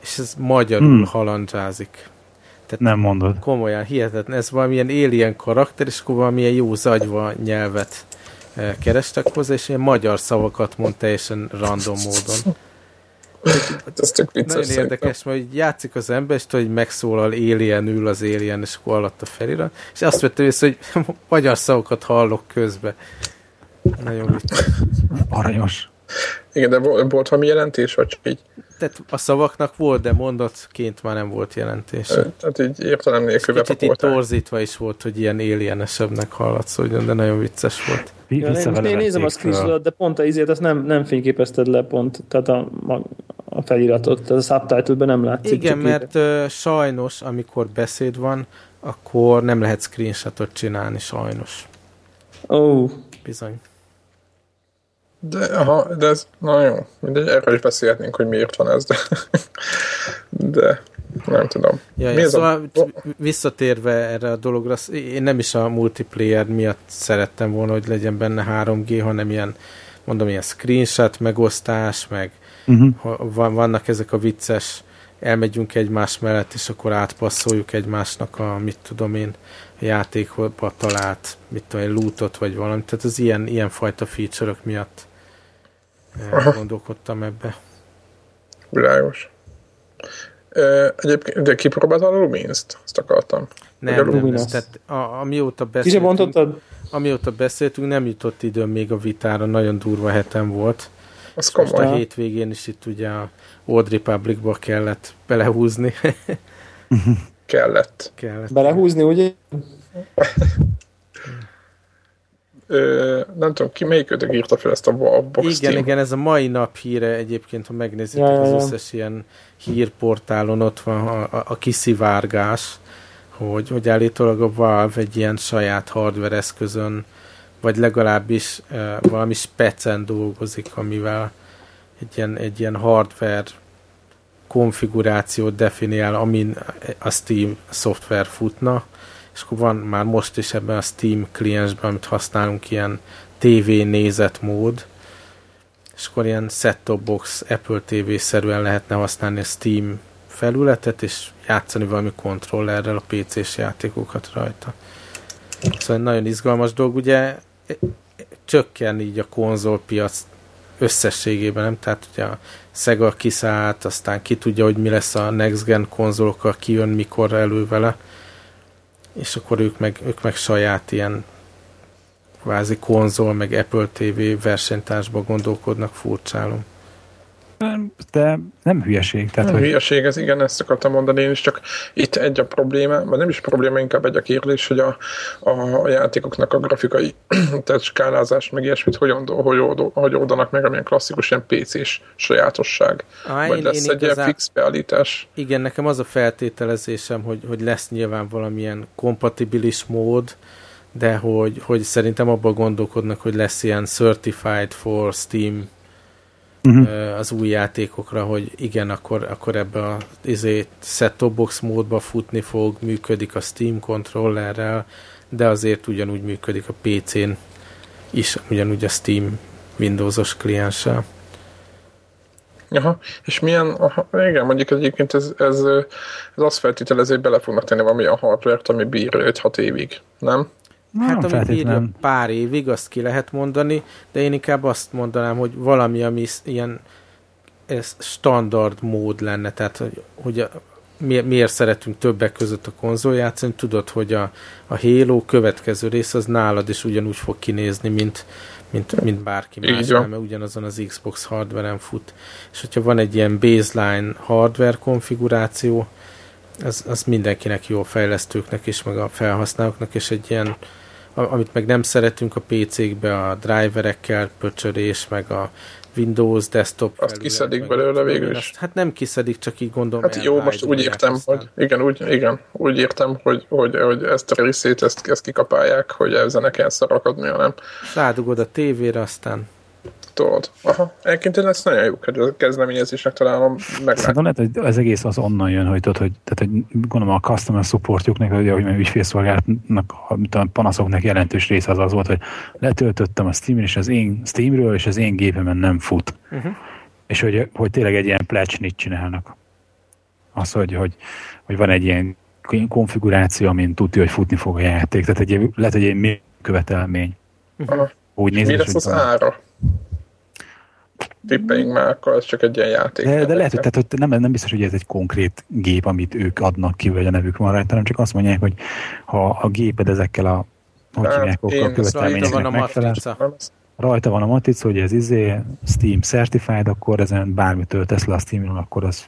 és ez magyarul hmm. halandzsázik. Tehát nem mondod. Komolyan, hihetetlen. Ez valamilyen alien karakter, és akkor valamilyen jó zagyva nyelvet kerestek hozzá, és ilyen magyar szavakat mond teljesen random módon. Hát ez tök vicces Nagyon érdekes, mert hogy játszik az ember, és hogy megszólal Alien, ül az Alien, és akkor alatt a felirat, és azt vettem észre, hogy magyar szavakat hallok közbe. Nagyon vicces. Aranyos. Igen, de volt valami jelentés, vagy csak így? Tehát a szavaknak volt, de mondatként már nem volt jelentés. Tehát így értelem nélkül Kicsit így torzítva is volt, hogy ilyen alienesebbnek hallatszódjon, de nagyon vicces volt. Ja, én, én nézem a screenshot, de pont a izét, azt nem, nem fényképezted le pont, tehát a, a feliratot, a subtitle nem látszik. Igen, mert uh, sajnos, amikor beszéd van, akkor nem lehet screenshotot csinálni, sajnos. Ó. Oh. Bizony. De, aha, de ez, na jó, mindegy, erről is beszélhetnénk, hogy miért van ez, de, de nem tudom. Ja, Mi ja, szóval a... visszatérve erre a dologra, én nem is a multiplayer miatt szerettem volna, hogy legyen benne 3G, hanem ilyen, mondom, ilyen screenshot, megosztás, meg uh-huh. vannak ezek a vicces, elmegyünk egymás mellett, és akkor átpasszoljuk egymásnak a, mit tudom én, játékba talált, mit tudom lootot, vagy valami. Tehát az ilyen, ilyen fajta feature miatt Aha. gondolkodtam ebbe. Világos. Egyébként, de kipróbáltál a Lumins-t? Azt akartam. Nem, nem, ez, tehát a, amióta beszéltünk, amióta beszéltünk, nem jutott időm még a vitára, nagyon durva hetem volt. Az most a hétvégén is itt ugye a Old Republicba kellett belehúzni. kellett. kellett. Belehúzni, ugye? Ö, nem tudom, ki melyik írta fel ezt a box Igen, team? igen, ez a mai nap híre egyébként, ha megnézzük ja, az összes ilyen hírportálon ott van a, a, a kiszivárgás, hogy, hogy állítólag a Valve egy ilyen saját hardware eszközön, vagy legalábbis e, valami specen dolgozik, amivel egy ilyen, egy ilyen hardware konfigurációt definiál, amin a Steam szoftver futna, és akkor van már most is ebben a Steam kliensben, amit használunk, ilyen TV nézet mód, és akkor ilyen set-top box Apple TV-szerűen lehetne használni a Steam felületet, és játszani valami kontrollerrel a PC-s játékokat rajta. Szóval nagyon izgalmas dolog, ugye csökken így a konzolpiac összességében, nem? Tehát ugye a Sega kiszállt, aztán ki tudja, hogy mi lesz a Next Gen konzolokkal, ki jön mikor elő vele és akkor ők meg, ők meg saját ilyen kvázi konzol, meg Apple TV versenytársba gondolkodnak, furcsálom. De nem hülyeség. Tehát, nem hogy... hülyeség, ez igen, ezt akartam mondani én is, csak itt egy a probléma, vagy nem is probléma, inkább egy a kérdés, hogy a, a játékoknak a grafikai tehát skálázás, meg ilyesmit hogyan, hogy, hogy oldanak meg, amilyen klasszikus ilyen PC-s sajátosság. Á, vagy én, lesz én egy igazán... fix beállítás. Igen, nekem az a feltételezésem, hogy, hogy lesz nyilván valamilyen kompatibilis mód, de hogy, hogy szerintem abban gondolkodnak, hogy lesz ilyen certified for Steam uh-huh. az új játékokra, hogy igen, akkor, akkor ebbe a izé, set-top box módba futni fog, működik a Steam kontrollerrel, de azért ugyanúgy működik a PC-n is, ugyanúgy a Steam Windows-os klienssel. Aha. És milyen, aha, igen, mondjuk egyébként ez, ez, ez azt feltételezi, hogy bele fognak tenni valamilyen hardware-t, ami bír 5-6 évig, nem? Hát ami bírja pár évig, azt ki lehet mondani, de én inkább azt mondanám, hogy valami, ami ilyen ez standard mód lenne, tehát hogy, hogy a, miért, miért szeretünk többek között a konzol játszani, tudod, hogy a, a Halo következő rész az nálad is ugyanúgy fog kinézni, mint, mint, mint bárki más, mert ugyanazon az Xbox hardware-en fut. És hogyha van egy ilyen baseline hardware konfiguráció, az, az mindenkinek jó, a fejlesztőknek és meg a felhasználóknak, és egy ilyen, amit meg nem szeretünk a PC-kbe, a driverekkel pöcsörés, meg a Windows desktop Azt kiszedik belőle végül is. hát nem kiszedik, csak így gondolom. Hát jó, most úgy értem, aztán. hogy igen, úgy, igen, úgy értem, hogy, hogy, hogy ezt a részét, ezt, ezt kikapálják, hogy ezzel ne kell szarakadni, hanem. Rádugod a tévére, aztán tudod. Aha, egyébként ez nagyon jó kezdeményezésnek találom. Szerintem lehet, hogy ez egész az onnan jön, hogy tudod, hogy, tehát, hogy gondolom a customer supportjuknak, hogy, hogy ügyfélszolgálatnak, a panaszoknak jelentős része az az volt, hogy letöltöttem a Steam-en, és az én Steamről, és az én gépemen nem fut. Uh-huh. És hogy, hogy tényleg egy ilyen pletchnit csinálnak. Az, hogy, hogy, hogy van egy ilyen konfiguráció, amin tudja, hogy futni fog a játék. Tehát egy, lehet, hogy egy követelmény. Uh-huh. Úgy néz, Mi lesz az ára? Tippeljünk már, akkor ez csak egy ilyen játék. De, de lehet, hogy, tehát, hogy nem, nem biztos, hogy ez egy konkrét gép, amit ők adnak ki, vagy a nevük van rajta, hanem csak azt mondják, hogy ha a géped ezekkel a hogy hát, hívják, a követelményeknek megfelel, rajta van a matrica, hogy ez izé Steam certified, akkor ezen bármit töltesz le a Steamon, akkor az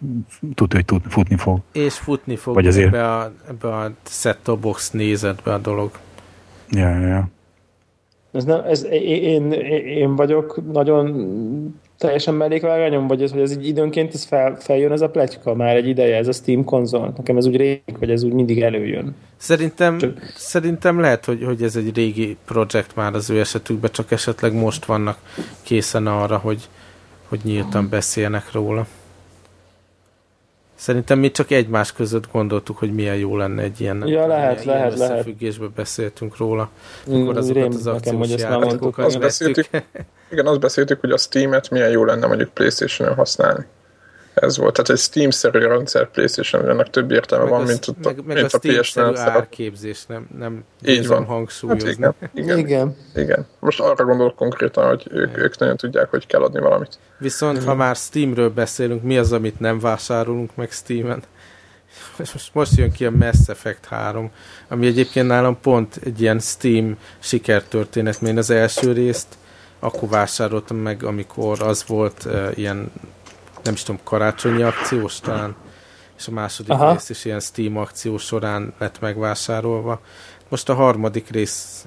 tudja, hogy tud, futni fog. És futni fog Vagy azért... ebbe a, ebbe a set-top box nézetbe a dolog. Ja, ja, ja. Ez nem, ez, én, én vagyok nagyon teljesen mellékvágányom, vagy ez, hogy ez így időnként ez fel, feljön ez a pletyka már egy ideje, ez a Steam konzol? Nekem ez úgy régi, hogy ez úgy mindig előjön. Szerintem, csak... szerintem lehet, hogy, hogy ez egy régi projekt már az ő esetükben, csak esetleg most vannak készen arra, hogy, hogy nyíltan beszélnek róla. Szerintem mi csak egymás között gondoltuk, hogy milyen jó lenne egy ilyen, ja, lehet, ilyen lehet, összefüggésben lehet. beszéltünk róla. Mm, Akkor azokat az akciós játékokat beszéltük, Igen, azt beszéltük, hogy a Steam-et milyen jó lenne mondjuk Playstation-on használni. Ez volt. Tehát egy Steam-szerű rendszer Playstation, ennek több értelme meg van, mint, a, meg, meg mint a, a PS-szerű árképzés, nem, nem Így van. hangsúlyozni. Hát igen, igen, igen. igen. Most arra gondolok konkrétan, hogy ők, ők nagyon tudják, hogy kell adni valamit. Viszont, igen. ha már Steamről beszélünk, mi az, amit nem vásárolunk meg Steam-en? Most, most jön ki a Mass Effect 3, ami egyébként nálam pont egy ilyen Steam sikertörténet, mert én az első részt akkor vásároltam meg, amikor az volt uh, ilyen, nem is tudom, karácsonyi akciós talán, és a második Aha. rész is ilyen Steam akció során lett megvásárolva. Most a harmadik rész,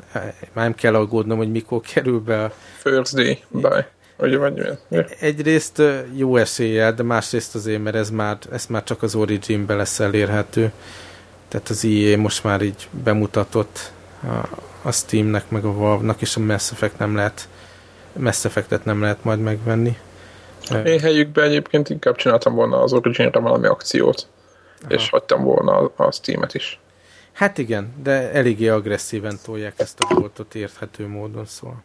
már nem kell aggódnom, hogy mikor kerül be a... First day, bye. Ugye, vagy ja. Egyrészt jó eséllyel, de másrészt azért, mert ez már, ez már csak az Origin-be lesz elérhető. Tehát az EA most már így bemutatott a, a Steamnek, meg a Valve-nak, és a Mass Effect nem lehet Mass Effect-et nem lehet majd megvenni. Én helyükben egyébként inkább csináltam volna az Origin-re valami akciót, Aha. és hagytam volna a, Steam-et is. Hát igen, de eléggé agresszíven tolják ezt a boltot érthető módon, szóval.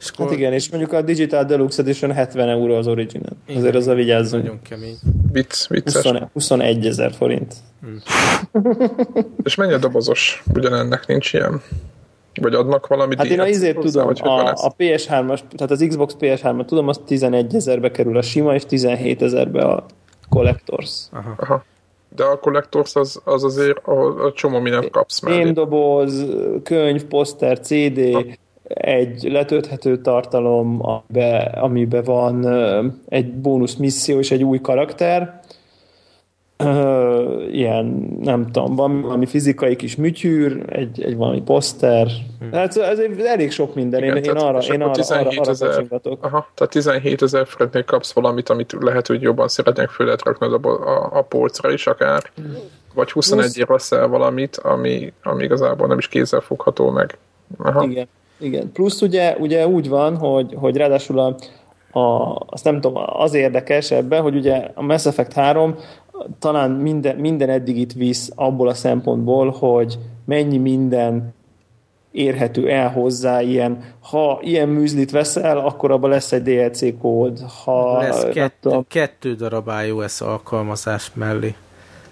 És hát akkor... Hát igen, és mondjuk a Digital Deluxe Edition 70 euró az origin Igen, Azért az a vigyázzunk. Nagyon kemény. Vicc, vicces. 20, 21 ezer forint. Hmm. és mennyi a dobozos? Ugyanennek nincs ilyen. Vagy adnak valamit Hát én a izét tudom, a, a PS3-as, tehát az Xbox PS3-at tudom, az 11 ezerbe kerül a sima, és 17 ezerbe a Collectors. Aha. Aha. De a Collectors az, az azért a, a csomó mindent kapsz mellé. doboz, könyv, poszter, CD, ha. egy letölthető tartalom, amiben, amiben van egy bónusz misszió és egy új karakter, uh, ilyen, nem tudom, van valami fizikai kis műtyűr, egy, egy valami poszter. Hmm. Hát ez elég sok minden. Igen, én, én arra, én arra, arra, arra Aha, tehát 17 ezer forintnél kapsz valamit, amit lehet, hogy jobban szeretnék föl lehet rakni a, a, a polcra is akár. Hmm. Vagy 21 ér veszel valamit, ami, ami igazából nem is kézzel fogható meg. Aha. Igen. Igen. Plusz ugye, ugye úgy van, hogy, hogy ráadásul a, a, azt nem tudom, az érdekes ebben, hogy ugye a Mass Effect 3 talán minden, minden eddig itt visz abból a szempontból, hogy mennyi minden érhető el hozzá ilyen, ha ilyen műzlit veszel, akkor abban lesz egy DLC kód. Ha, lesz kettő, kettő darab iOS alkalmazás mellé.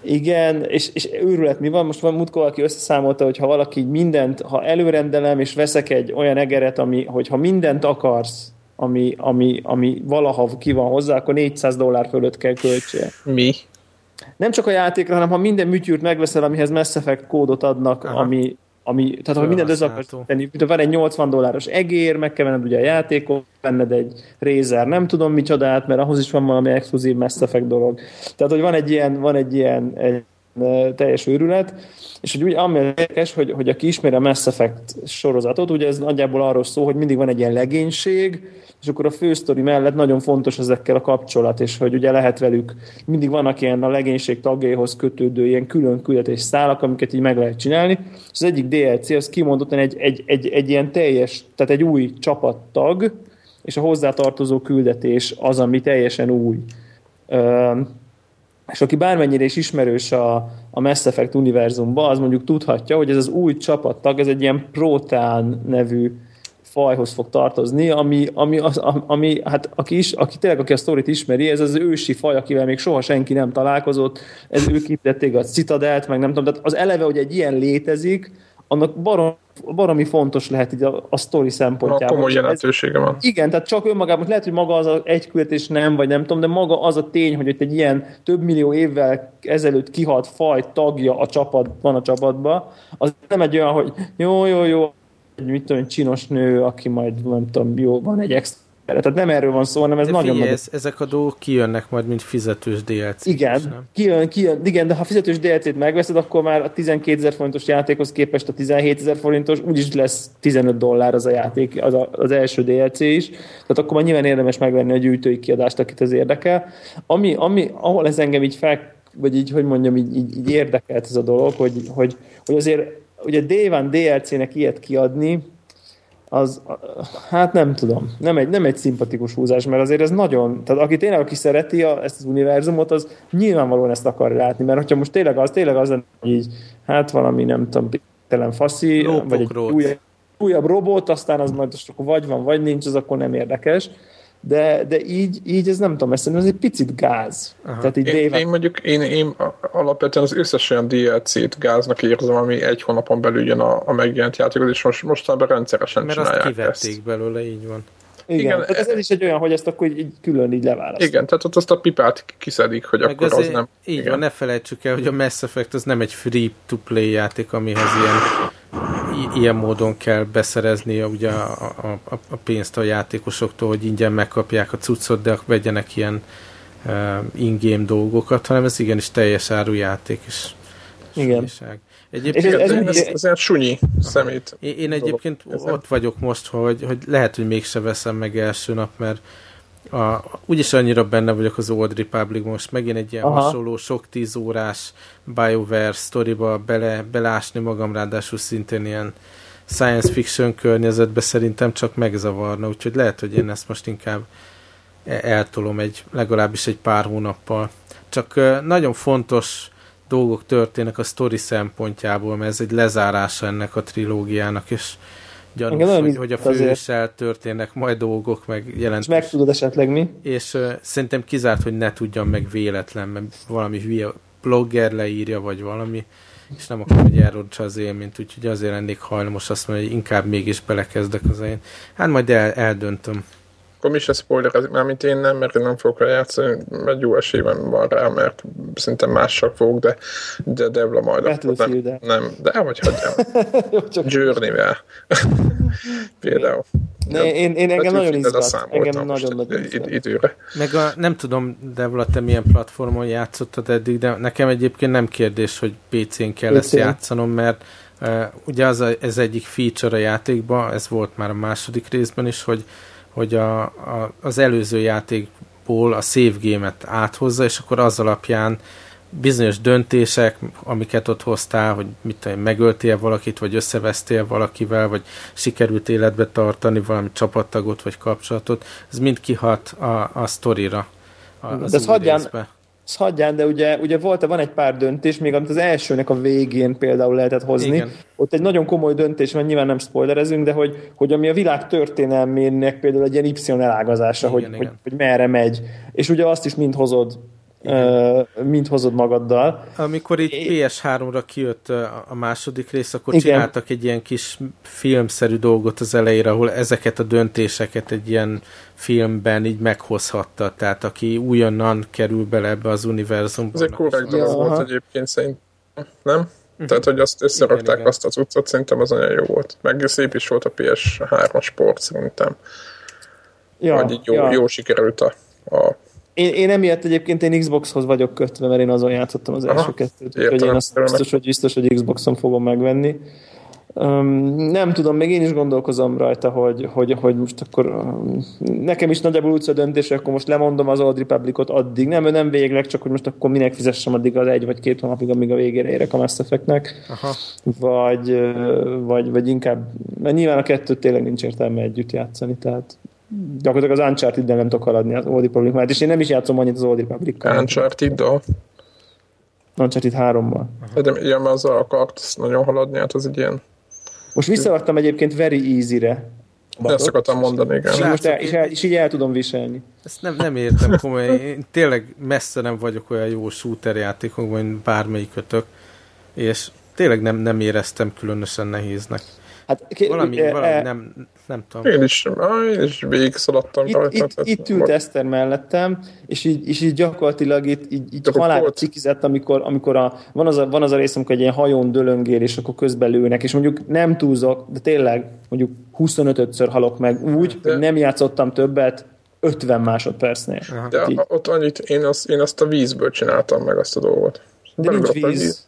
Igen, és, és őrület mi van? Most van múltkor, aki összeszámolta, hogy ha valaki mindent, ha előrendelem, és veszek egy olyan egeret, ami, hogy ha mindent akarsz, ami, ami, ami valaha ki van hozzá, akkor 400 dollár fölött kell költsél. Mi? Nem csak a játékra, hanem ha minden műtyűrt megveszel, amihez Mass Effect kódot adnak, Aha. ami, ami, tehát ha mindent össze akarsz tenni, van egy 80 dolláros egér, meg kell venned ugye a játékot, venned egy Razer, nem tudom micsodát, mert ahhoz is van valami exkluzív Mass Effect dolog. Tehát, hogy van egy ilyen, van egy ilyen egy, teljes őrület, és hogy úgy ami érdekes, hogy, hogy aki ismeri a Mass Effect sorozatot, ugye ez nagyjából arról szól, hogy mindig van egy ilyen legénység, és akkor a fősztori mellett nagyon fontos ezekkel a kapcsolat, és hogy ugye lehet velük, mindig vannak ilyen a legénység tagjaihoz kötődő ilyen külön küldetés szálak, amiket így meg lehet csinálni, és az egyik DLC az kimondottan egy, egy, egy, egy ilyen teljes, tehát egy új csapattag, és a hozzátartozó küldetés az, ami teljesen új. És aki bármennyire is ismerős a, a Mass Effect univerzumban, az mondjuk tudhatja, hogy ez az új csapattag, ez egy ilyen Protán nevű fajhoz fog tartozni, ami, ami, az, ami hát aki, is, aki tényleg, aki a sztorit ismeri, ez az ősi faj, akivel még soha senki nem találkozott, ez ők építették a Citadelt, meg nem tudom, tehát az eleve, hogy egy ilyen létezik, annak barom, baromi fontos lehet így a, a sztori szempontjából. Komoly jelentősége van. Igen, tehát csak önmagában, lehet, hogy maga az a egy küldetés nem, vagy nem tudom, de maga az a tény, hogy itt egy ilyen több millió évvel ezelőtt kihalt faj tagja a csapat, van a csapatban, az nem egy olyan, hogy jó, jó, jó, egy mit tudom, csinos nő, aki majd nem tudom, jó, van egy extra tehát nem erről van szó, hanem ez de nagyon figyelj, ez, ezek a dolgok kijönnek majd, mint fizetős DLC. Igen, nem? kijön, kijön, igen, de ha fizetős DLC-t megveszed, akkor már a 12 ezer forintos játékhoz képest a 17 ezer forintos úgyis lesz 15 dollár az a játék, az, a, az első DLC is. Tehát akkor már nyilván érdemes megvenni a gyűjtői kiadást, akit ez érdekel. Ami, ami, ahol ez engem így fel, vagy így, hogy mondjam, így, így, így érdekelt ez a dolog, hogy, hogy, hogy azért ugye Day One DLC-nek ilyet kiadni, az, hát nem tudom, nem egy, nem egy szimpatikus húzás, mert azért ez nagyon, tehát aki tényleg, aki szereti a, ezt az univerzumot, az nyilvánvalóan ezt akar látni, mert hogyha most tényleg az, tényleg az, hogy így, hát valami, nem tudom, telen faszi, Lópok vagy egy újabb, újabb robot, aztán az majd csak vagy van, vagy nincs, az akkor nem érdekes de, de így, így ez nem tudom, ezt ez egy picit gáz. Aha. Tehát így én, déve... én mondjuk, én, én alapvetően az összes olyan DLC-t gáznak érzem, ami egy hónapon belül jön a, a megjelent játékot, és most mostanában rendszeresen Mert csinálják azt kivették ezt. belőle, így van. Igen, igen tehát ez, ez is egy olyan, hogy ezt akkor így külön így leválasztják. Igen, tehát ott azt a pipát kiszedik, hogy Meg akkor az nem... Így igen. van, ne felejtsük el, hogy a Mass Effect az nem egy free-to-play játék, amihez ilyen ilyen módon kell beszerezni ugye a, a, a pénzt a játékosoktól, hogy ingyen megkapják a cuccot, de vegyenek ilyen uh, in-game dolgokat, hanem ez igenis teljes árujáték és Igen. Egyébként ez, ez, ez, ez, ez sunyi szemét. Én, én egyébként ott vagyok most, hogy, hogy lehet, hogy mégse veszem meg első nap, mert a, úgyis annyira benne vagyok az Old Republic most, megint egy ilyen Aha. hasonló, sok tíz órás BioWare sztoriba bele, belásni magam, ráadásul szintén ilyen science fiction környezetbe szerintem csak megzavarna, úgyhogy lehet, hogy én ezt most inkább e- eltolom egy, legalábbis egy pár hónappal. Csak nagyon fontos dolgok történnek a sztori szempontjából, mert ez egy lezárása ennek a trilógiának, és gyanús, hogy, hogy a főssel történnek majd dolgok, meg jelentős. És meg tudod esetleg mi? És uh, szerintem kizárt, hogy ne tudjam meg véletlen, mert valami hülye blogger leírja, vagy valami, és nem akarom, hogy elrontsa az élményt, úgyhogy azért lennék hajlamos azt mondani, hogy inkább mégis belekezdek az én. Hát majd el, eldöntöm akkor mi se spoilerezik, már mint én nem, mert én nem fogok rá játszani, mert jó esélyben van rá, mert szerintem mással fogok, de, de Devla majd akkor nem, nem, de vagy hagyjam. Győrnivel. Például. Ne, én, én engem nagyon izgat. Engem nagyon nagyon id- időre. Meg a, nem tudom, Devla, te milyen platformon játszottad eddig, de nekem egyébként nem kérdés, hogy PC-n kell PC. ezt játszanom, mert uh, ugye az a, ez egyik feature a játékban, ez volt már a második részben is, hogy hogy a, a, az előző játékból a save game-et áthozza, és akkor az alapján bizonyos döntések, amiket ott hoztál, hogy mit tudom, megöltél valakit, vagy összevesztél valakivel, vagy sikerült életbe tartani valami csapattagot, vagy kapcsolatot, ez mind kihat a, a sztorira. A, az De ezt hagyján, az hagyján, de ugye, ugye volt, van egy pár döntés, még amit az elsőnek a végén például lehetett hozni. Igen. Ott egy nagyon komoly döntés van, nyilván nem spoilerezünk, de hogy, hogy ami a világ történelmének például egy ilyen Y elágazása, igen, hogy, igen. Hogy, hogy merre megy. És ugye azt is mind hozod Mint hozod magaddal. Amikor itt PS3-ra kijött a második rész, akkor Igen. csináltak egy ilyen kis filmszerű dolgot az elejére, ahol ezeket a döntéseket egy ilyen filmben így meghozhatta. Tehát aki újonnan kerül bele ebbe az univerzumba. Ez egy korrekt dolog volt egyébként szerintem, nem? Uh-huh. Tehát, hogy azt összerakták igen, igen. azt az utcot, szerintem az nagyon jó volt. Meg szép is volt a PS3-as sport, szerintem. Ja, Vagy így jó, ja. jó sikerült a, a én, én emiatt egyébként én Xboxhoz vagyok kötve, mert én azon játszottam az első kettőt, úgyhogy én azt biztos, hogy biztos, hogy Xboxon fogom megvenni. Um, nem tudom, még én is gondolkozom rajta, hogy, hogy, hogy most akkor um, nekem is nagyjából úgy döntés, akkor most lemondom az Old Republicot addig. Nem, nem végleg, csak hogy most akkor minek fizessem addig az egy vagy két hónapig, amíg a végére érek a Mass Effect-nek. Aha. Vagy, vagy, vagy inkább, mert nyilván a kettőt tényleg nincs értelme együtt játszani, tehát gyakorlatilag az uncharted nem tudok haladni az Old Republic mellett, és én nem is játszom annyit az Old Republic-kal. Uncharted-dal? Uncharted 3-mal. De igen, mert azzal akarsz nagyon haladni, hát az egy ilyen... Most visszaadtam egyébként Very Easy-re. Ezt akartam mondani, igen. És, most el, és, el, és így el tudom viselni. Ezt nem, nem értem komolyan. Én tényleg messze nem vagyok olyan jó shooter játékokban, mint bármelyik kötök, és tényleg nem, nem éreztem különösen nehéznek. Hát, valami, e, valami nem, nem tudom. Én is, én is végig szaladtam itt, rajta. Itt, itt ült Eszter mellettem, és így, és így gyakorlatilag itt, így, így halálra cikizett, amikor, amikor a, van, az a, van az a rész, amikor egy ilyen hajón dölöngél, és akkor közben lőnek, és mondjuk nem túlzok, de tényleg mondjuk 25-ször halok meg úgy, de... hogy nem játszottam többet, 50 másodpercnél. De így. ott annyit, én azt, én azt a vízből csináltam meg azt a dolgot. De nincs víz. víz.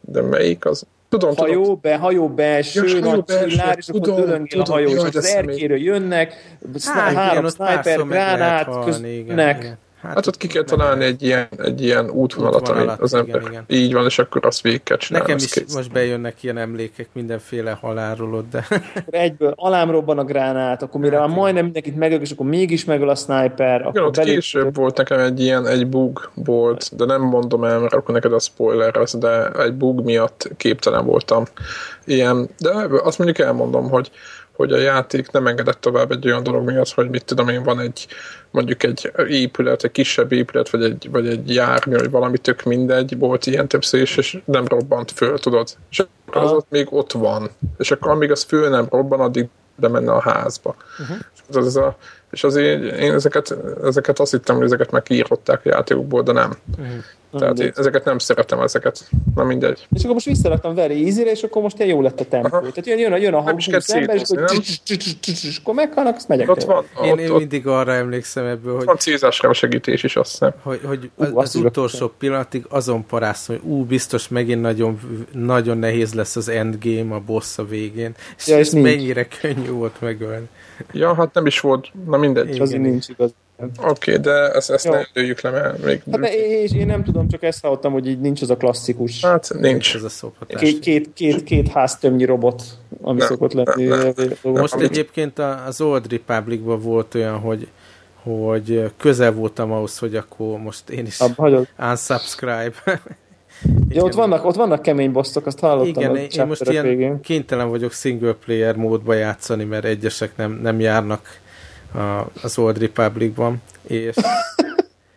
De melyik az? Tudom, hajó, tudom. Be, hajó belső, ja, nagy csillár, és akkor dölöngél a hajó, és az erkéről jönnek, hát, három sniper, gránát, köznek. Hát, hát ott ki kell találni egy ilyen, egy ilyen útvonalat, ami az ember igen, igen. így van, és akkor azt végig kell csinálni. Nekem is kész. most bejönnek ilyen emlékek mindenféle halálról ott, de... Egyből alámrobban a gránát, akkor mire hát, már majdnem mindenkit megöl, és akkor mégis megöl a sniper. Akkor igen, ott belül... később volt nekem egy ilyen, egy bug volt, de nem mondom el, mert akkor neked a spoiler az, de egy bug miatt képtelen voltam. Ilyen, de azt mondjuk elmondom, hogy hogy a játék nem engedett tovább egy olyan dolog miatt, hogy mit tudom én, van egy mondjuk egy épület, egy kisebb épület, vagy egy, vagy egy jármű, vagy valami tök mindegy, volt ilyen többször is, és nem robbant föl, tudod? És akkor az ott még ott van. És akkor amíg az föl nem robban, addig bemenne a házba. Uh-huh. És, az a, és azért én ezeket, ezeket azt hittem, hogy ezeket megírották a játékokból, de nem. Uh-huh. Tehát én ezeket nem szeretem, ezeket. Na mindegy. És akkor most visszaraktam Very easy és akkor most ilyen jó lett a tempó. Tehát jön, jön, jön a hang 20 ember, és akkor meghalnak, azt megyek ott van, én, én mindig arra emlékszem ebből, hogy... Van célzásra segítés is, azt hiszem. Hogy, hogy az, utolsó pillanatig azon paráztam, hogy ú, biztos megint nagyon, nagyon nehéz lesz az endgame, a boss a végén. És, ja, és ez mennyire könnyű volt megölni. Ja, hát nem is volt, na mindegy. Az nincs igaz. Oké, okay, de ezt, ezt ne lőjük le, mert még... Hát de én, én nem tudom, csak ezt hallottam, hogy így nincs az a klasszikus... Hát nincs. Ez a szophatás. Két, két, két, két háztömnyi robot, ami nem, szokott lenni. Nem, nem, nem, Most nem, egyébként az Old Republicban volt olyan, hogy hogy közel voltam ahhoz, hogy akkor most én is Ab, unsubscribe. Ja, ott vannak, ott vannak kemény bosszok, azt hallottam. Igen, én most ilyen végén. kénytelen vagyok single player módba játszani, mert egyesek nem, nem járnak a, az Old Republicban, és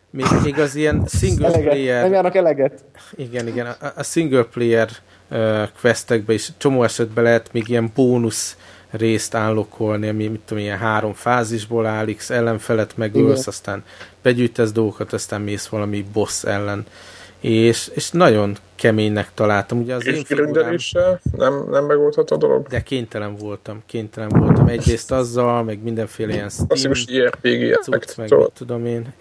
még, még az ilyen single eleget. player... Nem járnak eleget. Igen, igen. A, a single player uh, questekbe is csomó esetben lehet még ilyen bónusz részt állokolni, ami mit tudom, ilyen három fázisból áll, X ellenfelet megölsz, igen. aztán begyűjtesz dolgokat, aztán mész valami boss ellen és, és nagyon keménynek találtam. Ugye az és grindeléssel nem, nem megoldható dolog? De kénytelen voltam, kénytelen voltam. Egyrészt azzal, meg mindenféle ilyen Steam, Klasszikus IRPG cucc, meg mit tudom én.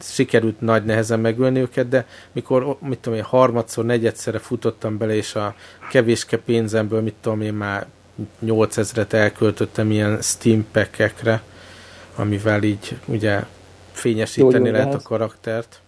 Sikerült nagy nehezen megölni őket, de mikor, mit tudom én, harmadszor, negyedszerre futottam bele, és a kevéske pénzemből, mit tudom én, már 8000-et elköltöttem ilyen Steam packekre, amivel így ugye fényesíteni jó, jó, lehet a karaktert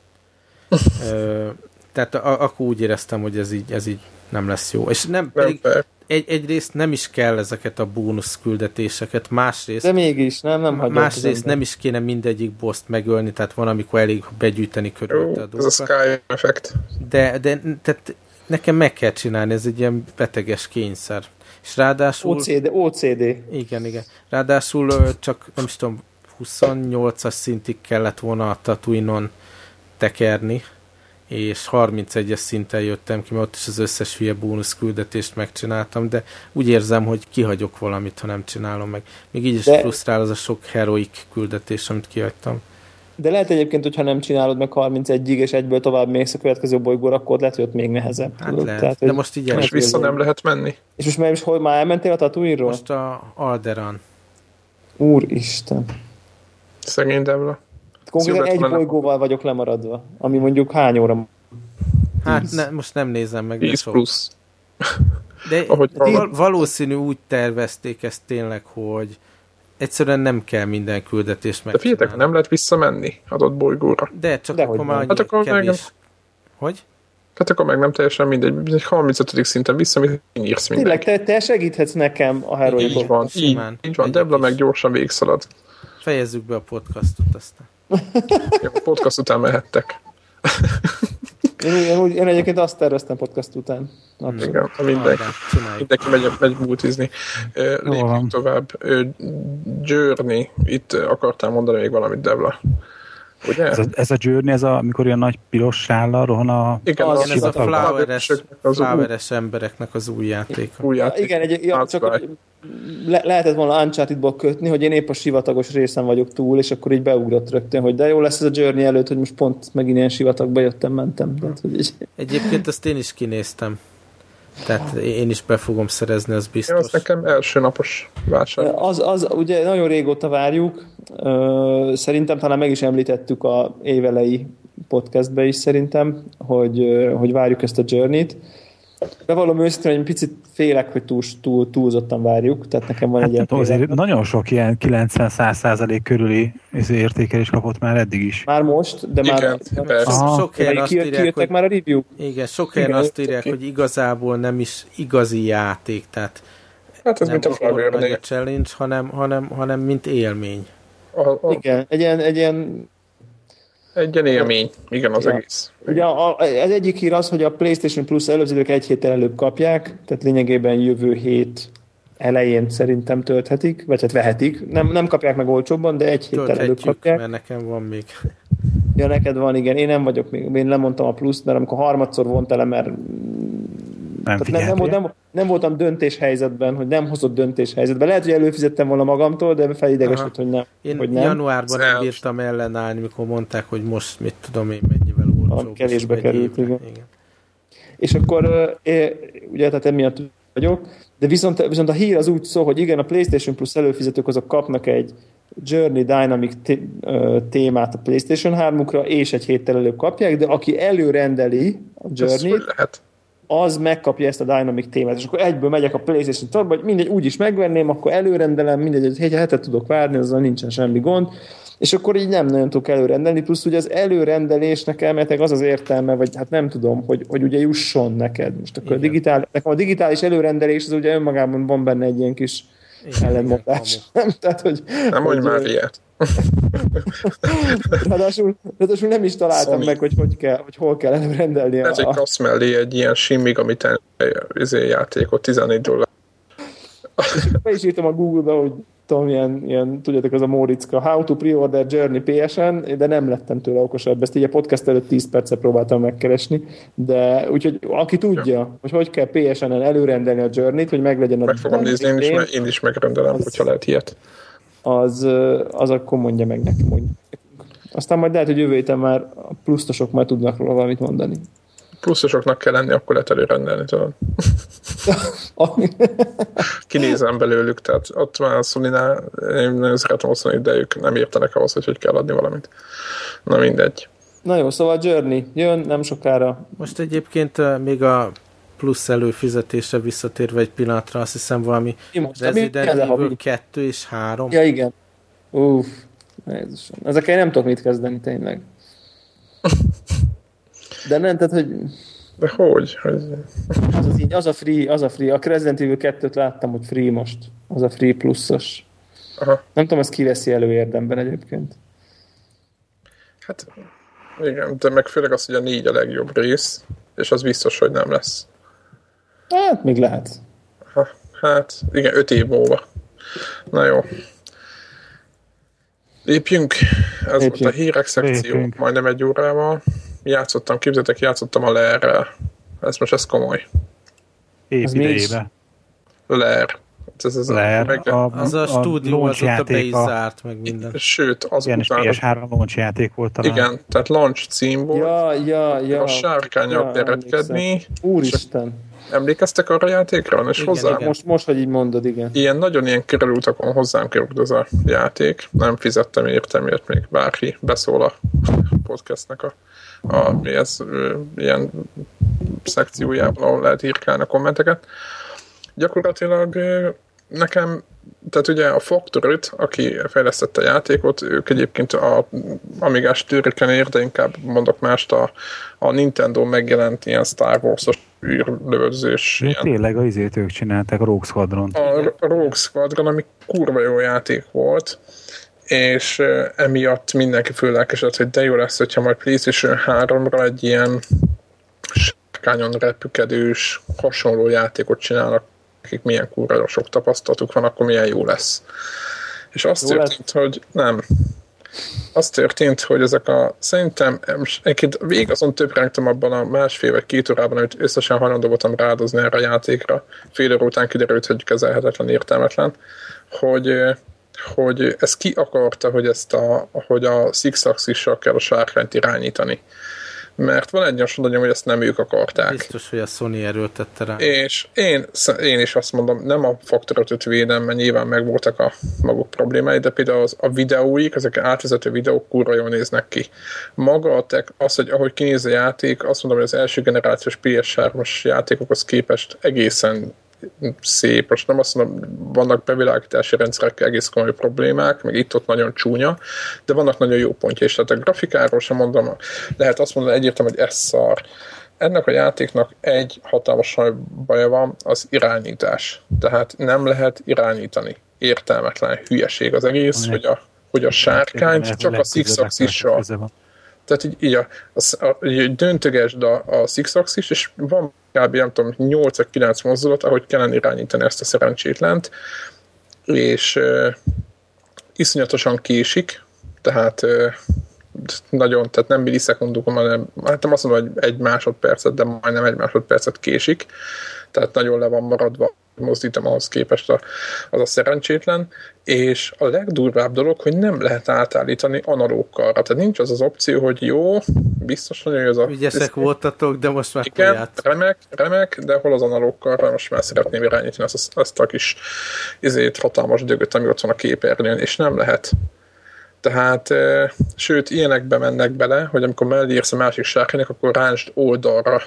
tehát a, akkor úgy éreztem, hogy ez így, ez így nem lesz jó. És nem, nem pedig, egy, egyrészt nem is kell ezeket a bónusz küldetéseket, másrészt... De mégis, nem, nem hagyja Másrészt nem is kéne mindegyik boszt megölni, tehát van, amikor elég begyűjteni körülötte a Ez a Sky effekt. De, de tehát nekem meg kell csinálni, ez egy ilyen beteges kényszer. És ráadásul... OCD, OCD. Igen, igen. Ráadásul csak, nem is tudom, 28-as szintig kellett volna a Tatooine-on tekerni, és 31-es szinten jöttem ki, mert ott is az összes hülye bónusz küldetést megcsináltam, de úgy érzem, hogy kihagyok valamit, ha nem csinálom meg. Még így is de... frusztrál az a sok heroik küldetés, amit kihagytam. De lehet egyébként, hogyha nem csinálod meg 31-ig, és egyből tovább mész a következő bolygóra, akkor lehet, hogy ott még nehezebb. Hát tudod? lehet, Tehát, de most így És vissza nem lehet menni. És most már, hol már elmentél a tatooine Most a Alderan. Úristen. Szegény Debla. Konkrétan egy bolygóval vagyok lemaradva, ami mondjuk hány óra? Hát ne, most nem nézem meg. 10 plusz. De Ahogy val- valószínű úgy tervezték ezt tényleg, hogy egyszerűen nem kell minden küldetést meg. De figyeljetek, nem lehet visszamenni adott bolygóra. De csak De akkor már hát akkor kevés. Meg... Hogy? Hát akkor meg nem teljesen mindegy. Egy 35. szinten vissza, írsz Tényleg, te, te segíthetsz nekem a heroikon. Így van, így, így van. Debla meg gyorsan végszalad. Fejezzük be a podcastot aztán. Jó, podcast után mehettek. Én, én, úgy, én egyébként azt terveztem podcast után. Abszolút. Igen, mindenki, mindenki megy, megy bútizni. Lépjünk tovább. Journey, itt akartál mondani még valamit, Debla. Ugye? Ez a, ez a Journey, ez a, amikor ilyen nagy piros sállal rohan a... Igen, az, az ez a floweres, floweres embereknek az új játéka. Új játék. Igen, egy, ja, csak le, lehetett volna uncharted kötni, hogy én épp a sivatagos részen vagyok túl, és akkor így beugrott rögtön, hogy de jó lesz ez a Journey előtt, hogy most pont megint ilyen sivatagba jöttem, mentem. Tehát, hogy így... Egyébként azt én is kinéztem. Tehát én is be fogom szerezni, az biztos. Én az nekem első napos vásár. Az, az ugye nagyon régóta várjuk. Szerintem talán meg is említettük a évelei podcastbe is szerintem, hogy, hogy várjuk ezt a Journey-t Bevallom őszintén, hogy picit félek, hogy túl, túl, túlzottan várjuk, tehát nekem van hát, egy ilyen azért nagyon sok ilyen 90-100 százalék körüli értékelés kapott már eddig is. Már most, de már... Aha, sok helyen azt írják, hogy, már a review? Igen, sok helyen azt írják, hogy igazából nem is igazi játék, tehát Hát ez nem mint a Flower Challenge, hanem, hanem, hanem mint élmény. A, a... Igen, egy ilyen, egy ilyen egy ilyen élmény, igen, az ja. egész. Ugye a, az egyik hír az, hogy a PlayStation Plus előzők egy héttel előbb kapják, tehát lényegében jövő hét elején szerintem tölthetik, vagy hát vehetik. Nem, nem kapják meg olcsóbban, de egy héttel előbb kapják. mert nekem van még. Ja, neked van, igen. Én nem vagyok még, én lemondtam a pluszt, mert amikor harmadszor vont ele, mert nem, nem, nem, nem, nem, voltam döntéshelyzetben, hogy nem hozott döntéshelyzetben. Lehet, hogy előfizettem volna magamtól, de felidegesült, hogy nem. Én hogy nem. januárban nem bírtam ellenállni, mikor mondták, hogy most mit tudom én mennyivel olcsóbb. Kevésbe került, igen. igen. És akkor ugye, tehát emiatt vagyok, de viszont, viszont a hír az úgy szól, hogy igen, a PlayStation Plus előfizetők azok kapnak egy Journey Dynamic témát a PlayStation 3-ukra, és egy héttel előbb kapják, de aki előrendeli a Journey-t, az megkapja ezt a Dynamic témát, és akkor egyből megyek a PlayStation Store-ba, hogy mindegy, úgyis megvenném, akkor előrendelem, mindegy, egy hetet tudok várni, azzal nincsen semmi gond, és akkor így nem nagyon tudok előrendelni, plusz ugye az előrendelésnek elmetek az az értelme, vagy hát nem tudom, hogy, hogy ugye jusson neked. Most akkor a, digitál, nekem a digitális előrendelés az ugye önmagában van benne egy ilyen kis ellentmondás. Tehát, hogy, nem mondj már ilyet. Ráadásul, ráadásul nem is találtam Sony. meg, hogy, hogy, kell, hogy hol kell előrendelni. Ez a... egy kapsz mellé egy ilyen simmig, amit izé játékot 14 dollár. Be is írtam a Google-ba, hogy tudom, ilyen, ilyen, tudjátok, az a Móriczka, How to Pre-order Journey PSN, de nem lettem tőle okosabb. Ezt így a podcast előtt 10 percet próbáltam megkeresni, de úgyhogy aki tudja, ja. hogy hogy kell PSN-en előrendelni a Journey-t, hogy meglegyen a... Meg fogom nézni, én is, én is megrendelem, az, hogyha lehet ilyet. Az, az akkor mondja meg nekem, hogy aztán majd lehet, hogy jövő héten már a plusztosok már tudnak róla valamit mondani pluszosoknak kell lenni, akkor lehet előrendelni, tudod. Kinézem belőlük, tehát ott már a sony én nagyon szeretem sony de ők nem értenek ahhoz, hogy hogy kell adni valamit. Na mindegy. Na jó, szóval Journey jön nem sokára. Most egyébként még a plusz előfizetésre visszatérve egy pillanatra, azt hiszem valami most, Resident Evil 2 és 3. Ja, igen. Uff, Jézusom. Ezekkel nem tudok mit kezdeni, tényleg. De nem, tehát, hogy De hogy? hogy... Az, az, így, az a free, az a free. A Resident Evil 2-t láttam, hogy free most. Az a free pluszos. Aha. Nem tudom, ezt kiveszi elő érdemben egyébként. Hát igen, de meg főleg az, hogy a négy a legjobb rész, és az biztos, hogy nem lesz. Hát, még lehet. Ha, hát, igen, öt év múlva. Na jó. Lépjünk. Ez Lépjünk. volt a hírek szekció, Lépjünk. majdnem egy órával. Játszottam, képzeljétek, játszottam a Lerrel. Ez most ez komoly. Év idejébe. Ler. Ez az Ler, a, meg, a, az a, a stúdió az ott be is zárt, meg minden. Sőt, az Igen, után... és PS3 launch játék volt talán. Igen, tehát launch cím volt. Ja, ja, ja. A sárkányok ja, keretkedni. Úristen. Emlékeztek arra a játékra? És igen, hozzám? Igen. Most, most, hogy így mondod, igen. Ilyen nagyon ilyen kerültakon hozzám került az a játék. Nem fizettem értem, miért még bárki beszól a podcastnek a, a mi ez, ilyen szekciójában, ahol lehet írkálni a kommenteket. Gyakorlatilag nekem tehát ugye a Factor 5, aki fejlesztette a játékot, ők egyébként a Amigás tőröken de inkább mondok mást, a, a Nintendo megjelent ilyen Star Wars-os űrlövözős. Ilyen. Tényleg a izét ők csinálták, a Rogue Squadron. A Rogue Squadron, ami kurva jó játék volt, és emiatt mindenki főlelkesedett, hogy de jó lesz, hogyha majd PlayStation 3-ra egy ilyen sárkányon repükedős, hasonló játékot csinálnak akik milyen kurva sok tapasztalatuk van, akkor milyen jó lesz. És azt jó történt, lesz. hogy nem. Az történt, hogy ezek a, szerintem, egyébként végig azon többrentem abban a másfél vagy két órában, amit összesen hajlandó voltam rádozni erre a játékra, fél óra után kiderült, hogy kezelhetetlen, értelmetlen, hogy hogy ez ki akarta, hogy ezt a, hogy a Six kell a sárkányt irányítani mert van egy olyan hogy ezt nem ők akarták. Biztos, hogy a Sony erőltette rá. És én, én is azt mondom, nem a Factor 5 védem, mert nyilván megvoltak a maguk problémái, de például az, a videóik, ezek átvezető videók kurva jól néznek ki. Maga a tech, az, hogy ahogy kinéz a játék, azt mondom, hogy az első generációs PS3-as játékokhoz képest egészen szép, most nem azt mondom, vannak bevilágítási rendszerek egész komoly problémák, meg itt-ott nagyon csúnya, de vannak nagyon jó pontja is. Tehát a grafikáról sem mondom, lehet azt mondani egyértelműen, hogy ez szar. Ennek a játéknak egy hatalmas baja van, az irányítás. Tehát nem lehet irányítani. Értelmetlen hülyeség az egész, hogy a, hogy a sárkányt csak a six tehát így, így a, a, a, döntögesd a, a six axis, és van kb. nem tudom, 8-9 mozdulat, ahogy kellene irányítani ezt a szerencsétlent, és uh, iszonyatosan késik, tehát uh, nagyon, tehát nem millisekundokon, hanem hát nem azt mondom, hogy egy másodpercet, de majdnem egy másodpercet késik, tehát nagyon le van maradva mozdítom ahhoz képest a, az a szerencsétlen, és a legdurvább dolog, hogy nem lehet átállítani analókkal. Tehát nincs az az opció, hogy jó, biztos nagyon jó az a... Ügyesek voltatok, de most már Igen, tolját. remek, remek, de hol az analókkal, most már szeretném irányítani azt, azt a kis izét, hatalmas dögöt, ami ott van a képernyőn, és nem lehet. Tehát, e, sőt, ilyenekbe mennek bele, hogy amikor mellé írsz a másik sárkánynak, akkor ráncsd oldalra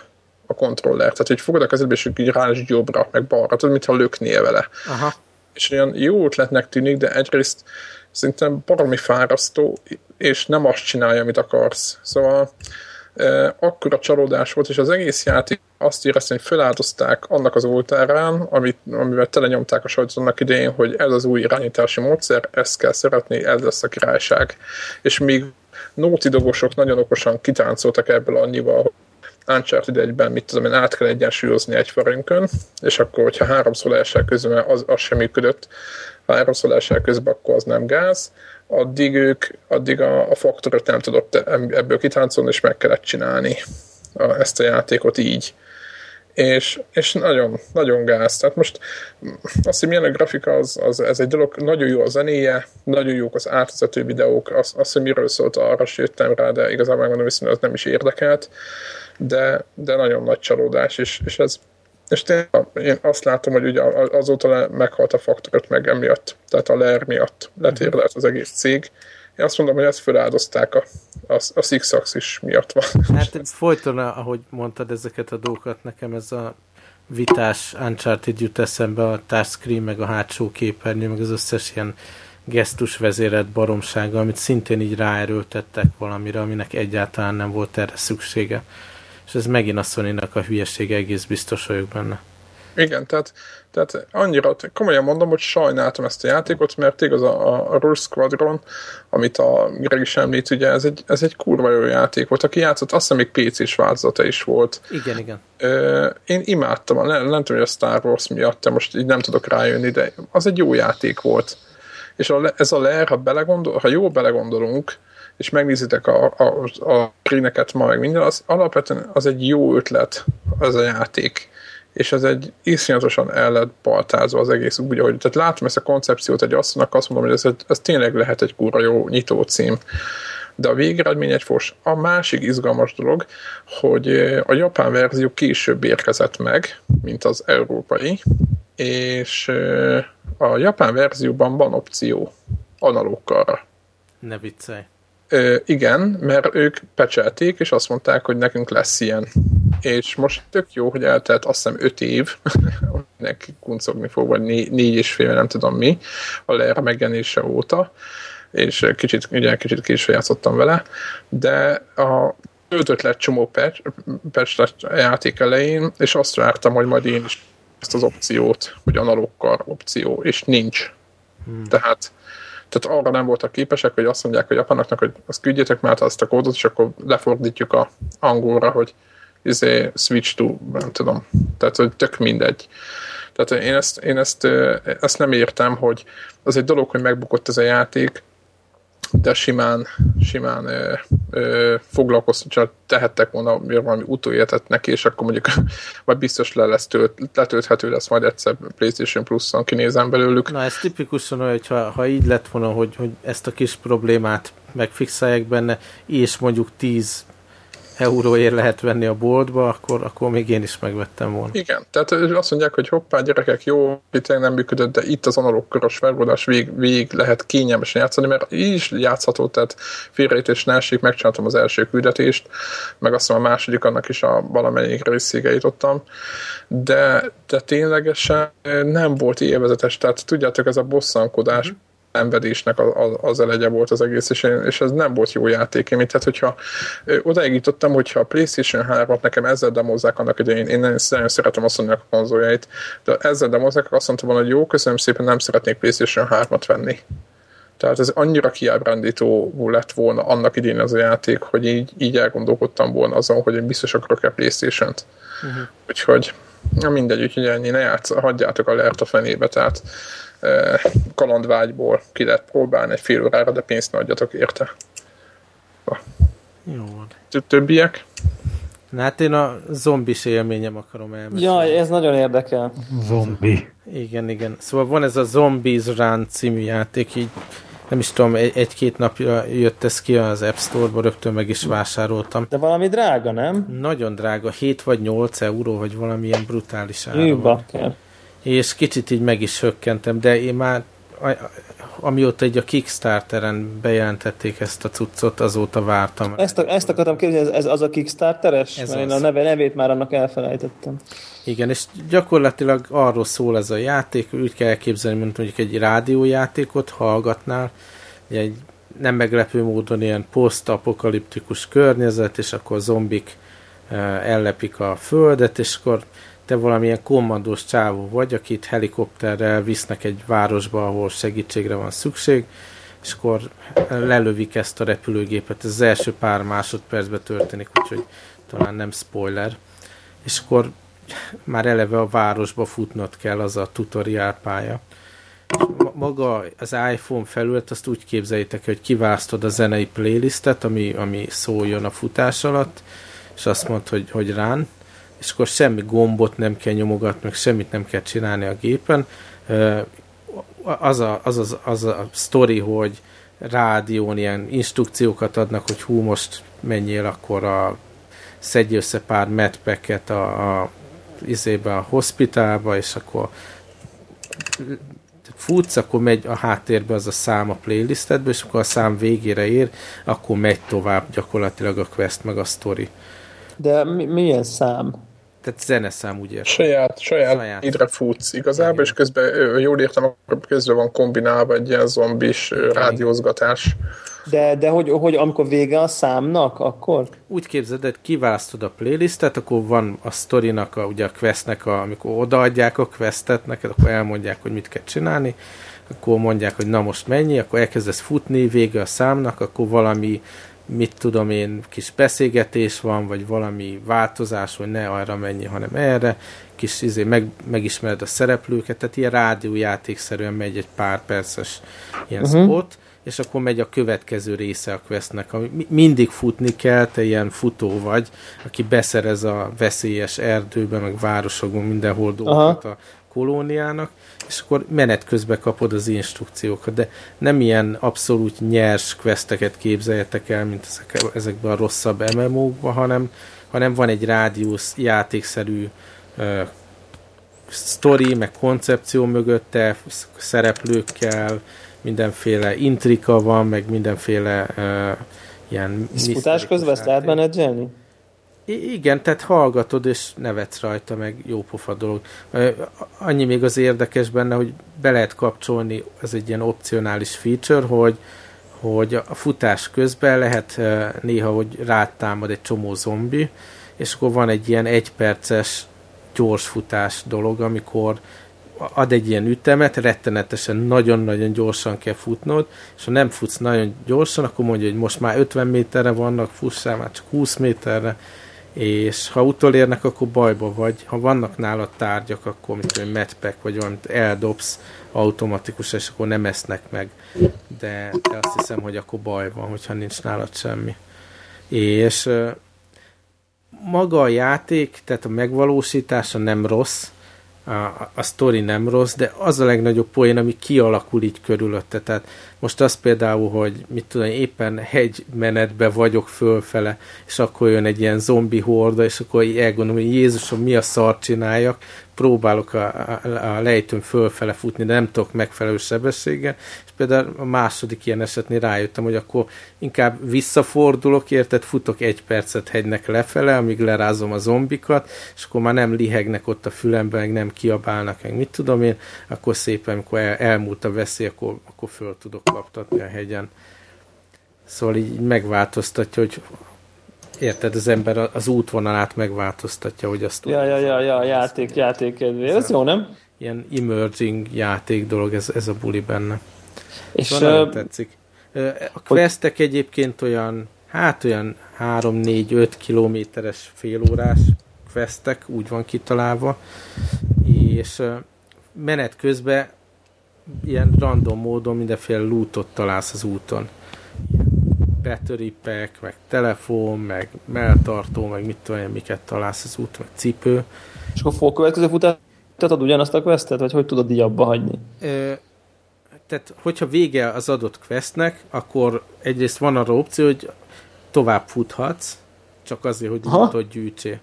a kontroller. Tehát, hogy fogod a kezedbe, és így ráncsd jobbra, meg balra, tudod, mintha löknél vele. Aha. És olyan jó ötletnek tűnik, de egyrészt szerintem baromi fárasztó, és nem azt csinálja, amit akarsz. Szóval e, akkora csalódás volt, és az egész játék azt éreztem, hogy feláldozták annak az oltárán, amit, amivel telenyomták a sajtot annak idején, hogy ez az új irányítási módszer, ezt kell szeretni, ez lesz a királyság. És még Nóti dogosok nagyon okosan kitáncoltak ebből annyival, Uncharted egyben, mit tudom én, át kell egyensúlyozni egy farönkön, és akkor, hogyha háromszor leesel közben, az, az sem működött, ha háromszor leesel közben, akkor az nem gáz, addig ők, addig a, a faktorot nem tudott ebből kitáncolni, és meg kellett csinálni a, ezt a játékot így. És, és nagyon, nagyon gáz. Tehát most azt, hogy milyen a grafika, az, az, ez egy dolog, nagyon jó a zenéje, nagyon jók az átvezető videók, az, az hogy miről szólt, arra jöttem rá, de igazából megmondom, hogy az nem is érdekelt de, de nagyon nagy csalódás, és, és ez és tényleg én azt látom, hogy ugye azóta meghalt a faktorot meg emiatt, tehát a LER miatt letérlelt az egész cég. Én azt mondom, hogy ezt feláldozták a, a, a Six Axis miatt van. Hát folyton, ahogy mondtad ezeket a dolgokat, nekem ez a vitás Uncharted jut eszembe, a touchscreen, meg a hátsó képernyő, meg az összes ilyen gesztus vezérelt baromsága, amit szintén így ráerőltettek valamire, aminek egyáltalán nem volt erre szüksége és ez megint a sony a hülyesége, egész biztos vagyok benne. Igen, tehát, tehát annyira, komolyan mondom, hogy sajnáltam ezt a játékot, mert igaz a, a Rule Squadron, amit a Greg is említ, ugye ez egy, ez egy kurva jó játék volt. Aki játszott, azt hiszem még PC-s változata is volt. Igen, igen. Ö, én imádtam, nem, nem tudom, hogy a Star Wars miatt, de most így nem tudok rájönni, de az egy jó játék volt. És a, ez a leer, ha, belegondol, ha jól belegondolunk, és megnézitek a, a, a screeneket ma meg minden, az alapvetően az egy jó ötlet, az a játék és ez egy iszonyatosan el lett baltázva az egész úgy, ahogy, tehát látom ezt a koncepciót egy asszonynak, azt mondom, hogy ez, ez tényleg lehet egy kurva jó nyitó cím. De a végeredmény egy fos. A másik izgalmas dolog, hogy a japán verzió később érkezett meg, mint az európai, és a japán verzióban van opció analógkalra. Ne viccelj. Ö, igen, mert ők pecselték, és azt mondták, hogy nekünk lesz ilyen. És most tök jó, hogy eltelt azt hiszem öt év, neki kuncogni fog, vagy négy, négy és fél, nem tudom mi, a leer megjelenése óta, és kicsit, ugye kicsit később játszottam vele, de a ötöt lett csomó patch, patch a játék elején, és azt vártam, hogy majd én is ezt az opciót, hogy analókkal opció, és nincs. Hmm. Tehát tehát arra nem voltak képesek, hogy azt mondják a japanoknak, hogy azt küldjetek már azt a kódot, és akkor lefordítjuk a angolra, hogy izé, switch to, nem tudom. Tehát, hogy tök mindegy. Tehát én ezt, én ezt, ezt nem értem, hogy az egy dolog, hogy megbukott ez a játék, de simán, simán ö, ö, foglalkoztatja, tehettek volna valami utóéletet neki, és akkor mondjuk vagy biztos le lesz tölt, letölthető lesz majd egyszer PlayStation Plus-on, kinézem belőlük. Na ez tipikusan olyan, hogy ha, ha így lett volna, hogy, hogy ezt a kis problémát megfixálják benne, és mondjuk 10 euróért lehet venni a boltba, akkor, akkor még én is megvettem volna. Igen, tehát azt mondják, hogy hoppá, gyerekek, jó, itt nem működött, de itt az analóg körös felvoldás vég, vég lehet kényelmesen játszani, mert így is játszható, tehát félrejtés ne esik, megcsináltam az első küldetést, meg azt a második, annak is a valamelyik részége jutottam, de, de ténylegesen nem volt élvezetes, tehát tudjátok, ez a bosszankodás, mm-hmm szenvedésnek az, az elegye volt az egész, és, én, és ez nem volt jó játék. Én, tehát, hogyha odaig jutottam, hogyha a PlayStation 3-at nekem ezzel demozzák annak idején, én nagyon, nagyon szeretem azt mondani a konzoljait, de ezzel demozzák, azt mondtam volna, hogy jó, köszönöm szépen, nem szeretnék PlayStation 3-at venni. Tehát ez annyira kiábrándító lett volna annak idén az a játék, hogy így, így elgondolkodtam volna azon, hogy én biztos akarok-e Playstation-t. Uh-huh. Úgyhogy na mindegy, úgyhogy ennyi, ne játsz, hagyjátok a leert a fenébe, tehát kalandvágyból ki lehet próbálni egy fél órára, de pénzt ne adjatok érte. Jó van. Többiek? Na hát én a zombis élményem akarom elmesélni. Jaj, ez nagyon érdekel. Zombi. Igen, igen. Szóval van ez a Zombies Run című játék, így nem is tudom, egy-két napja jött ez ki az App Store-ba, rögtön meg is vásároltam. De valami drága, nem? Nagyon drága, 7 vagy 8 euró, vagy valamilyen brutális ára és kicsit így meg is hökkentem, de én már amióta egy a Kickstarteren bejelentették ezt a cuccot, azóta vártam. Ezt, a, ezt akartam kérdezni, ez, ez az a Kickstarteres? Ez Mert az. én a neve, nevét már annak elfelejtettem. Igen, és gyakorlatilag arról szól ez a játék, úgy kell elképzelni, mint mondjuk egy rádiójátékot hallgatnál, egy nem meglepő módon ilyen posztapokaliptikus környezet, és akkor zombik eh, ellepik a földet, és akkor te valamilyen kommandós csávó vagy, akit helikopterrel visznek egy városba, ahol segítségre van szükség, és akkor lelövik ezt a repülőgépet. Ez az első pár másodpercben történik, úgyhogy talán nem spoiler. És akkor már eleve a városba futnod kell, az a tutoriál pálya. Maga az iPhone felület, azt úgy képzeljétek, hogy kiválasztod a zenei playlistet, ami, ami szóljon a futás alatt, és azt mondod, hogy, hogy rán, és akkor semmi gombot nem kell nyomogatni, meg semmit nem kell csinálni a gépen. Az a, az, az, az a sztori, hogy rádión ilyen instrukciókat adnak, hogy hú, most menjél akkor a szedj össze pár medpacket a, a izébe a hospitálba, és akkor futsz, akkor megy a háttérbe az a szám a playlistedbe, és akkor a szám végére ér, akkor megy tovább gyakorlatilag a quest meg a story. De mi, milyen szám? Tehát zeneszám, értem. Saját, saját, saját. idre futsz igazából, Igen. és közben, jól értem, akkor közben van kombinálva egy ilyen zombis rádiózgatás. De, de hogy, hogy amikor vége a számnak, akkor? Úgy képzeld, hogy kiválasztod a playlistet, akkor van a sztorinak, a, ugye a questnek, a, amikor odaadják a questet neked, akkor elmondják, hogy mit kell csinálni, akkor mondják, hogy na most mennyi, akkor elkezdesz futni, vége a számnak, akkor valami mit tudom én, kis beszélgetés van, vagy valami változás, hogy ne arra mennyi, hanem erre, kis izé, meg, megismered a szereplőket, tehát ilyen rádiójátékszerűen megy egy pár perces ilyen uh-huh. spot, és akkor megy a következő része a questnek, ami mindig futni kell, te ilyen futó vagy, aki beszerez a veszélyes erdőben, meg városokban mindenhol dolgokat a kolóniának, és akkor menet közben kapod az instrukciókat, de nem ilyen abszolút nyers questeket képzeljetek el, mint ezek, ezekben a rosszabb MMO-kban, hanem, hanem van egy rádiusz játékszerű uh, story, meg koncepció mögötte, szereplőkkel, mindenféle intrika van, meg mindenféle uh, ilyen... Futás közben ezt lehet menedzselni? Igen, tehát hallgatod, és nevetsz rajta, meg jó pofa dolog. Annyi még az érdekes benne, hogy be lehet kapcsolni, ez egy ilyen opcionális feature, hogy, hogy a futás közben lehet néha, hogy rátámad egy csomó zombi, és akkor van egy ilyen egyperces gyors futás dolog, amikor ad egy ilyen ütemet, rettenetesen nagyon-nagyon gyorsan kell futnod, és ha nem futsz nagyon gyorsan, akkor mondja, hogy most már 50 méterre vannak, fussál már csak 20 méterre, és ha utolérnek, akkor bajba vagy. Ha vannak nálad tárgyak, akkor mint egy medpack, vagy valamit eldobsz automatikus, és akkor nem esznek meg. De, de azt hiszem, hogy akkor baj van, hogyha nincs nálad semmi. És maga a játék, tehát a megvalósítása nem rossz, a, a sztori nem rossz, de az a legnagyobb poén, ami kialakul így körülötte. Tehát most az például, hogy mit tudom, éppen hegymenetbe vagyok fölfele, és akkor jön egy ilyen zombi horda, és akkor elgondolom, hogy Jézusom, mi a szart csináljak, próbálok a, a, a lejtőn fölfele futni, de nem tudok megfelelő sebességgel, és például a második ilyen esetnél rájöttem, hogy akkor inkább visszafordulok, érted, futok egy percet hegynek lefele, amíg lerázom a zombikat, és akkor már nem lihegnek ott a fülemben, meg nem kiabálnak, meg mit tudom én, akkor szépen, amikor el, elmúlt a veszély, akkor, akkor föl tudok kaptatni a hegyen. Szóval így megváltoztatja, hogy érted, az ember az útvonalát megváltoztatja, hogy azt Ja, ja, ja, ja, játék, játék kedvé. Ez jó, nem? Ilyen emerging játék dolog, ez, ez a buli benne. És szóval uh, tetszik. A questek hogy... egyébként olyan, hát olyan 3-4-5 kilométeres félórás questek, úgy van kitalálva, és menet közben ilyen random módon mindenféle lootot találsz az úton. Battery pack, meg telefon, meg melltartó, meg mit tudom én, miket találsz az út, meg cipő. És akkor a következő futás tehát ugyanazt a questet, vagy hogy tudod így abba hagyni? Ö, tehát, hogyha vége az adott questnek, akkor egyrészt van arra opció, hogy tovább futhatsz, csak azért, hogy lootot gyűjtsél.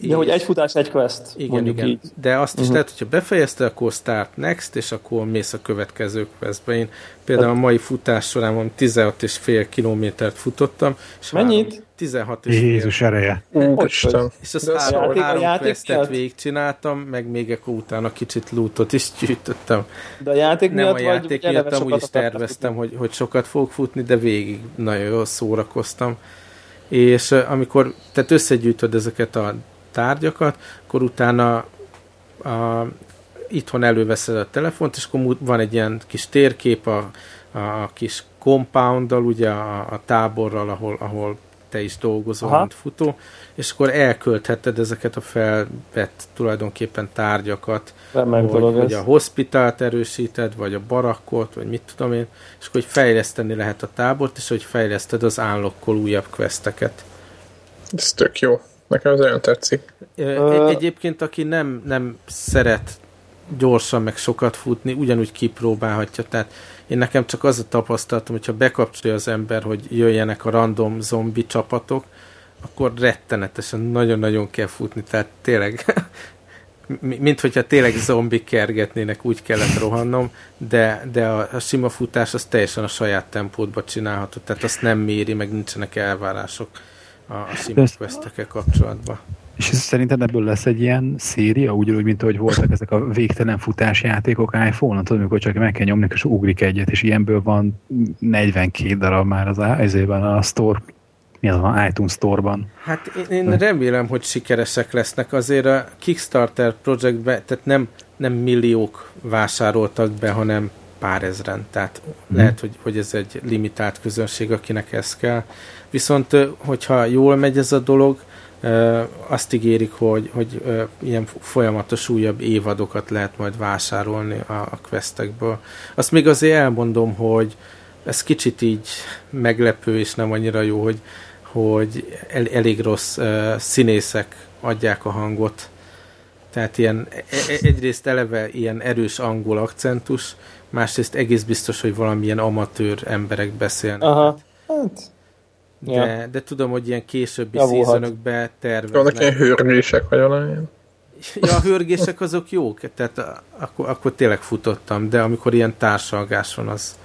Ja, hogy egy futás, egy quest. Igen, igen. Így. De azt is uh-huh. lehet, hogyha befejezte, akkor start next, és akkor mész a következő questbe. Én például a mai futás során van 16 és fél kilométert futottam. És Mennyit? Három, 16 és Jézus fél. ereje. És azt három, játék, három játék questet végigcsináltam, meg még akkor utána kicsit lootot is gyűjtöttem. De a játék Nem miatt a játék vagy miatt, amúgy is terveztem, hogy, hogy sokat fogok futni, de végig nagyon jól szórakoztam. És amikor, tehát összegyűjtöd ezeket a tárgyakat, akkor utána a, itthon előveszed a telefont, és akkor van egy ilyen kis térkép a, a kis compounddal, ugye a, a táborral, ahol, ahol te is dolgozol, Aha. mint futó, és akkor elköltheted ezeket a felvett tulajdonképpen tárgyakat, hogy, hogy a hospitalt erősíted, vagy a barakkot, vagy mit tudom én, és akkor hogy fejleszteni lehet a tábort, és hogy fejleszted az unlockol újabb questeket. Ez tök jó. Nekem ez nagyon tetszik. Egyébként, aki nem, nem szeret gyorsan meg sokat futni, ugyanúgy kipróbálhatja. Tehát én nekem csak az a tapasztalatom, hogyha bekapcsolja az ember, hogy jöjjenek a random zombi csapatok, akkor rettenetesen nagyon-nagyon kell futni. Tehát tényleg, mint hogyha tényleg zombik kergetnének, úgy kellett rohannom, de, de a, a sima futás az teljesen a saját tempódba csinálható, tehát azt nem méri, meg nincsenek elvárások a, a sima questekkel kapcsolatban. És szerinted ebből lesz egy ilyen széria, ugyanúgy, mint ahogy voltak ezek a végtelen futásjátékok iPhone-on, tudod, amikor csak meg kell nyomni, és ugrik egyet, és ilyenből van 42 darab már az ezében a store mi az van iTunes Store-ban. Hát én, én remélem, hogy sikeresek lesznek. Azért a Kickstarter projektbe, tehát nem, nem milliók vásároltak be, hanem pár ezren. Tehát hmm. lehet, hogy, hogy ez egy limitált közönség, akinek ez kell. Viszont, hogyha jól megy ez a dolog, azt ígérik, hogy, hogy ilyen folyamatos újabb évadokat lehet majd vásárolni a, a questekből. Azt még azért elmondom, hogy ez kicsit így meglepő, és nem annyira jó, hogy, hogy el, elég rossz uh, színészek adják a hangot. Tehát ilyen, e, e, egyrészt eleve ilyen erős angol akcentus, másrészt egész biztos, hogy valamilyen amatőr emberek beszélnek. Aha, hát... De, ja. de tudom, hogy ilyen későbbi szezonokban terveznek. Vannak ilyen hőrgések, vagy valamilyen? Ja, a hőrgések azok jók, tehát akkor, akkor tényleg futottam, de amikor ilyen társalgás van, az,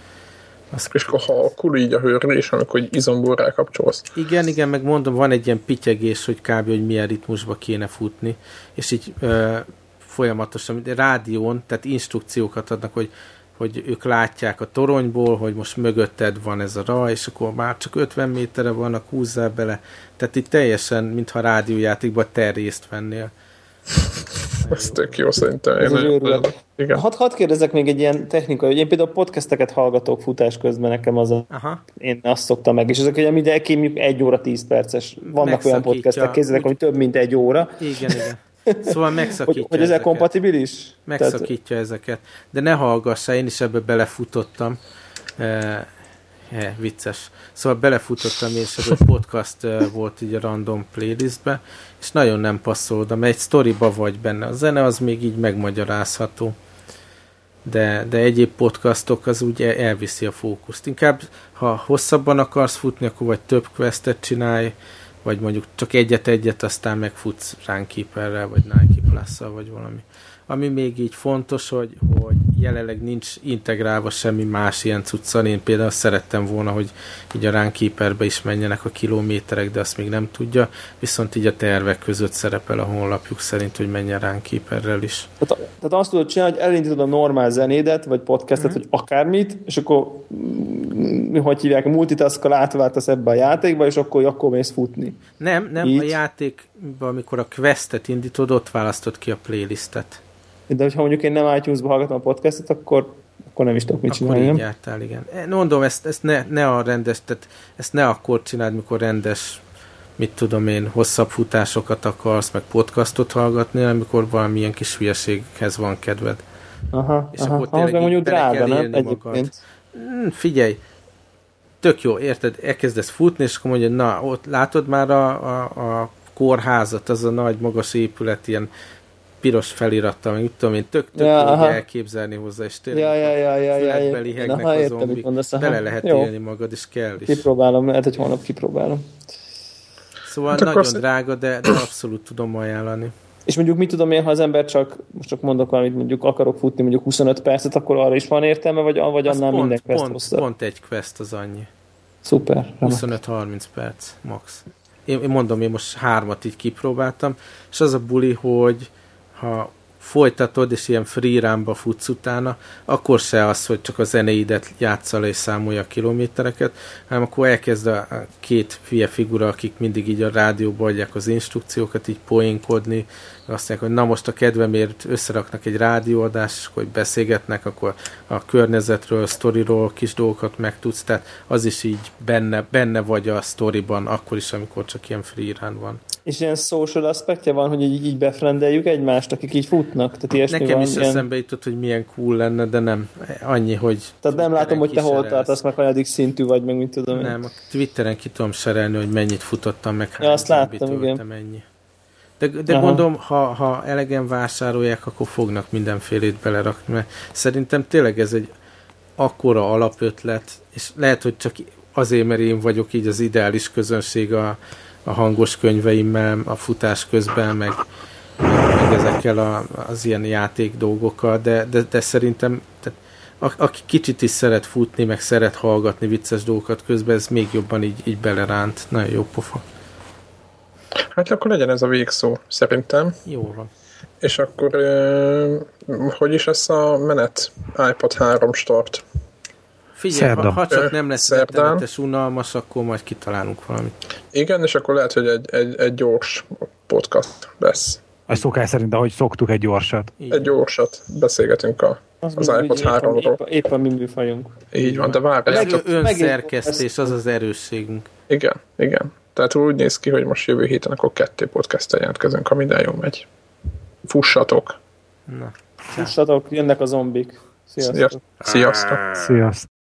az és akkor halkul így a hőrgés, amikor egy izomból rákapcsolsz. Igen, igen, meg mondom, van egy ilyen pityegés, hogy kb. hogy milyen ritmusba kéne futni, és így ö, folyamatosan, rádión, tehát instrukciókat adnak, hogy hogy ők látják a toronyból, hogy most mögötted van ez a raj, és akkor már csak 50 méterre vannak, húzzál bele. Tehát itt teljesen, mintha rádiójátékban te részt vennél. Ez tök jó szerintem. Ez Én igen. Hadd had kérdezek még egy ilyen technikai, hogy én például podcasteket hallgatok futás közben, nekem az a, Aha. én azt szoktam meg, és ezek ugye mindenki egy óra tíz perces. Vannak olyan podcastek, kézzétek, hogy több mint egy óra. Igen, igen. Szóval megszakítja Hogy, hogy ezek kompatibilis? Megszakítja Tehát... ezeket. De ne hallgass, én is ebbe belefutottam. E, e, vicces. Szóval belefutottam, és ez a podcast e, volt így a random playlistbe, és nagyon nem passzol oda, mert egy sztoriba vagy benne. A zene az még így megmagyarázható. De, de egyéb podcastok az úgy elviszi a fókuszt. Inkább, ha hosszabban akarsz futni, akkor vagy több questet csinálj, vagy mondjuk csak egyet-egyet, aztán megfutsz Runkeeperrel, vagy Nike plus vagy valami. Ami még így fontos, hogy, hogy jelenleg nincs integrálva semmi más ilyen cuccal. Én például szerettem volna, hogy így a Runkeeperbe is menjenek a kilométerek, de azt még nem tudja, viszont így a tervek között szerepel a honlapjuk szerint, hogy menjen Runkeeperrel is. Tehát, tehát azt tudod csinálni, hogy elindítod a normál zenédet, vagy podcastet, mm-hmm. vagy akármit, és akkor mm, hogy hívják, a multitaskkal átváltasz ebbe a játékba, és akkor, akkor mész futni. Nem, nem, Így. a játékban, amikor a questet indítod, ott választod ki a playlistet. De hogyha mondjuk én nem iTunes-ba hallgatom a podcastot, akkor, akkor nem is tudok mit akkor csinálni, nem? Jártál, igen. E, mondom, ezt, ezt ne, ne a rendes, tehát ezt ne akkor csináld, mikor rendes mit tudom én, hosszabb futásokat akarsz, meg podcastot hallgatni, amikor valamilyen kis hülyeséghez van kedved. Aha, és aha, akkor tényleg mondjuk drága, nem? Egyébként. Hmm, figyelj, tök jó, érted, elkezdesz futni, és akkor mondja, na, ott látod már a, a, a kórházat, az a nagy, magas épület, ilyen piros felirattal, meg tudom én, tök, tök ja, elképzelni hozzá, és tényleg ja, ja, ja, ja, ja, ja. belihegnek Na, a zombik, mondasz, bele lehet jó. élni magad, és kell is. Kipróbálom, lehet, hogy holnap kipróbálom. Szóval hát nagyon azt... drága, de, de abszolút tudom ajánlani. És mondjuk mit tudom én, ha az ember csak, most csak mondok valamit, mondjuk akarok futni mondjuk 25 percet, akkor arra is van értelme, vagy, vagy annál pont, minden quest pont, hosszabb? Pont egy quest az annyi. Szuper. 25-30 perc max. Én, én mondom, én most hármat így kipróbáltam, és az a buli, hogy ha folytatod, és ilyen free run futsz utána, akkor se az, hogy csak a zenéidet játszal és számolja a kilométereket, hanem akkor elkezd a két fia figura, akik mindig így a rádióba adják az instrukciókat, így poénkodni, azt mondják, hogy na most a kedvemért összeraknak egy rádióadást, akkor beszélgetnek, akkor a környezetről, a sztoriról kis dolgokat megtudsz, tehát az is így benne, benne vagy a sztoriban, akkor is, amikor csak ilyen free run van. És ilyen social aspektje van, hogy így, így befrendeljük egymást, akik így futnak? Tehát Nekem van, is ilyen... eszembe jutott, hogy milyen cool lenne, de nem. Annyi, hogy... Tehát nem látom, hogy te hol tartasz, meg hanyadik szintű vagy, meg mint tudom Nem, a Twitteren ki tudom serelni, hogy mennyit futottam, meg ja, azt láttam, igen. Ennyi. De, de mondom, ha, ha elegen vásárolják, akkor fognak mindenfélét belerakni, mert szerintem tényleg ez egy akkora alapötlet, és lehet, hogy csak azért, mert én vagyok így az ideális közönség a, a hangos könyveimmel, a futás közben, meg, meg ezekkel a, az ilyen játék dolgokkal, de, de, de szerintem tehát, a, aki kicsit is szeret futni, meg szeret hallgatni vicces dolgokat közben, ez még jobban így, így beleránt. Nagyon jó pofa. Hát akkor legyen ez a végszó, szerintem. Jó van. És akkor hogy is lesz a menet? iPad 3 start. Figyelj, ha, Szerda. ha csak nem lesz rettenetes unalmas, akkor majd kitalálunk valamit. Igen, és akkor lehet, hogy egy, egy, egy gyors podcast lesz. A szokás szerint, ahogy szoktuk egy gyorsat. Így. Egy gyorsat beszélgetünk a, az mi- iPod épp a- 3-ról. Épp, épp a mi műfajunk. Így van, de Ez várjátok. Meg- önszerkesztés, az az erősségünk. Igen, igen. Tehát úgy néz ki, hogy most jövő héten akkor kettő podcasttel jelentkezünk, ha minden jól megy. Fussatok! Na. Fussatok, jönnek a zombik. Sziasztok. Sziasztok! Sziasztok!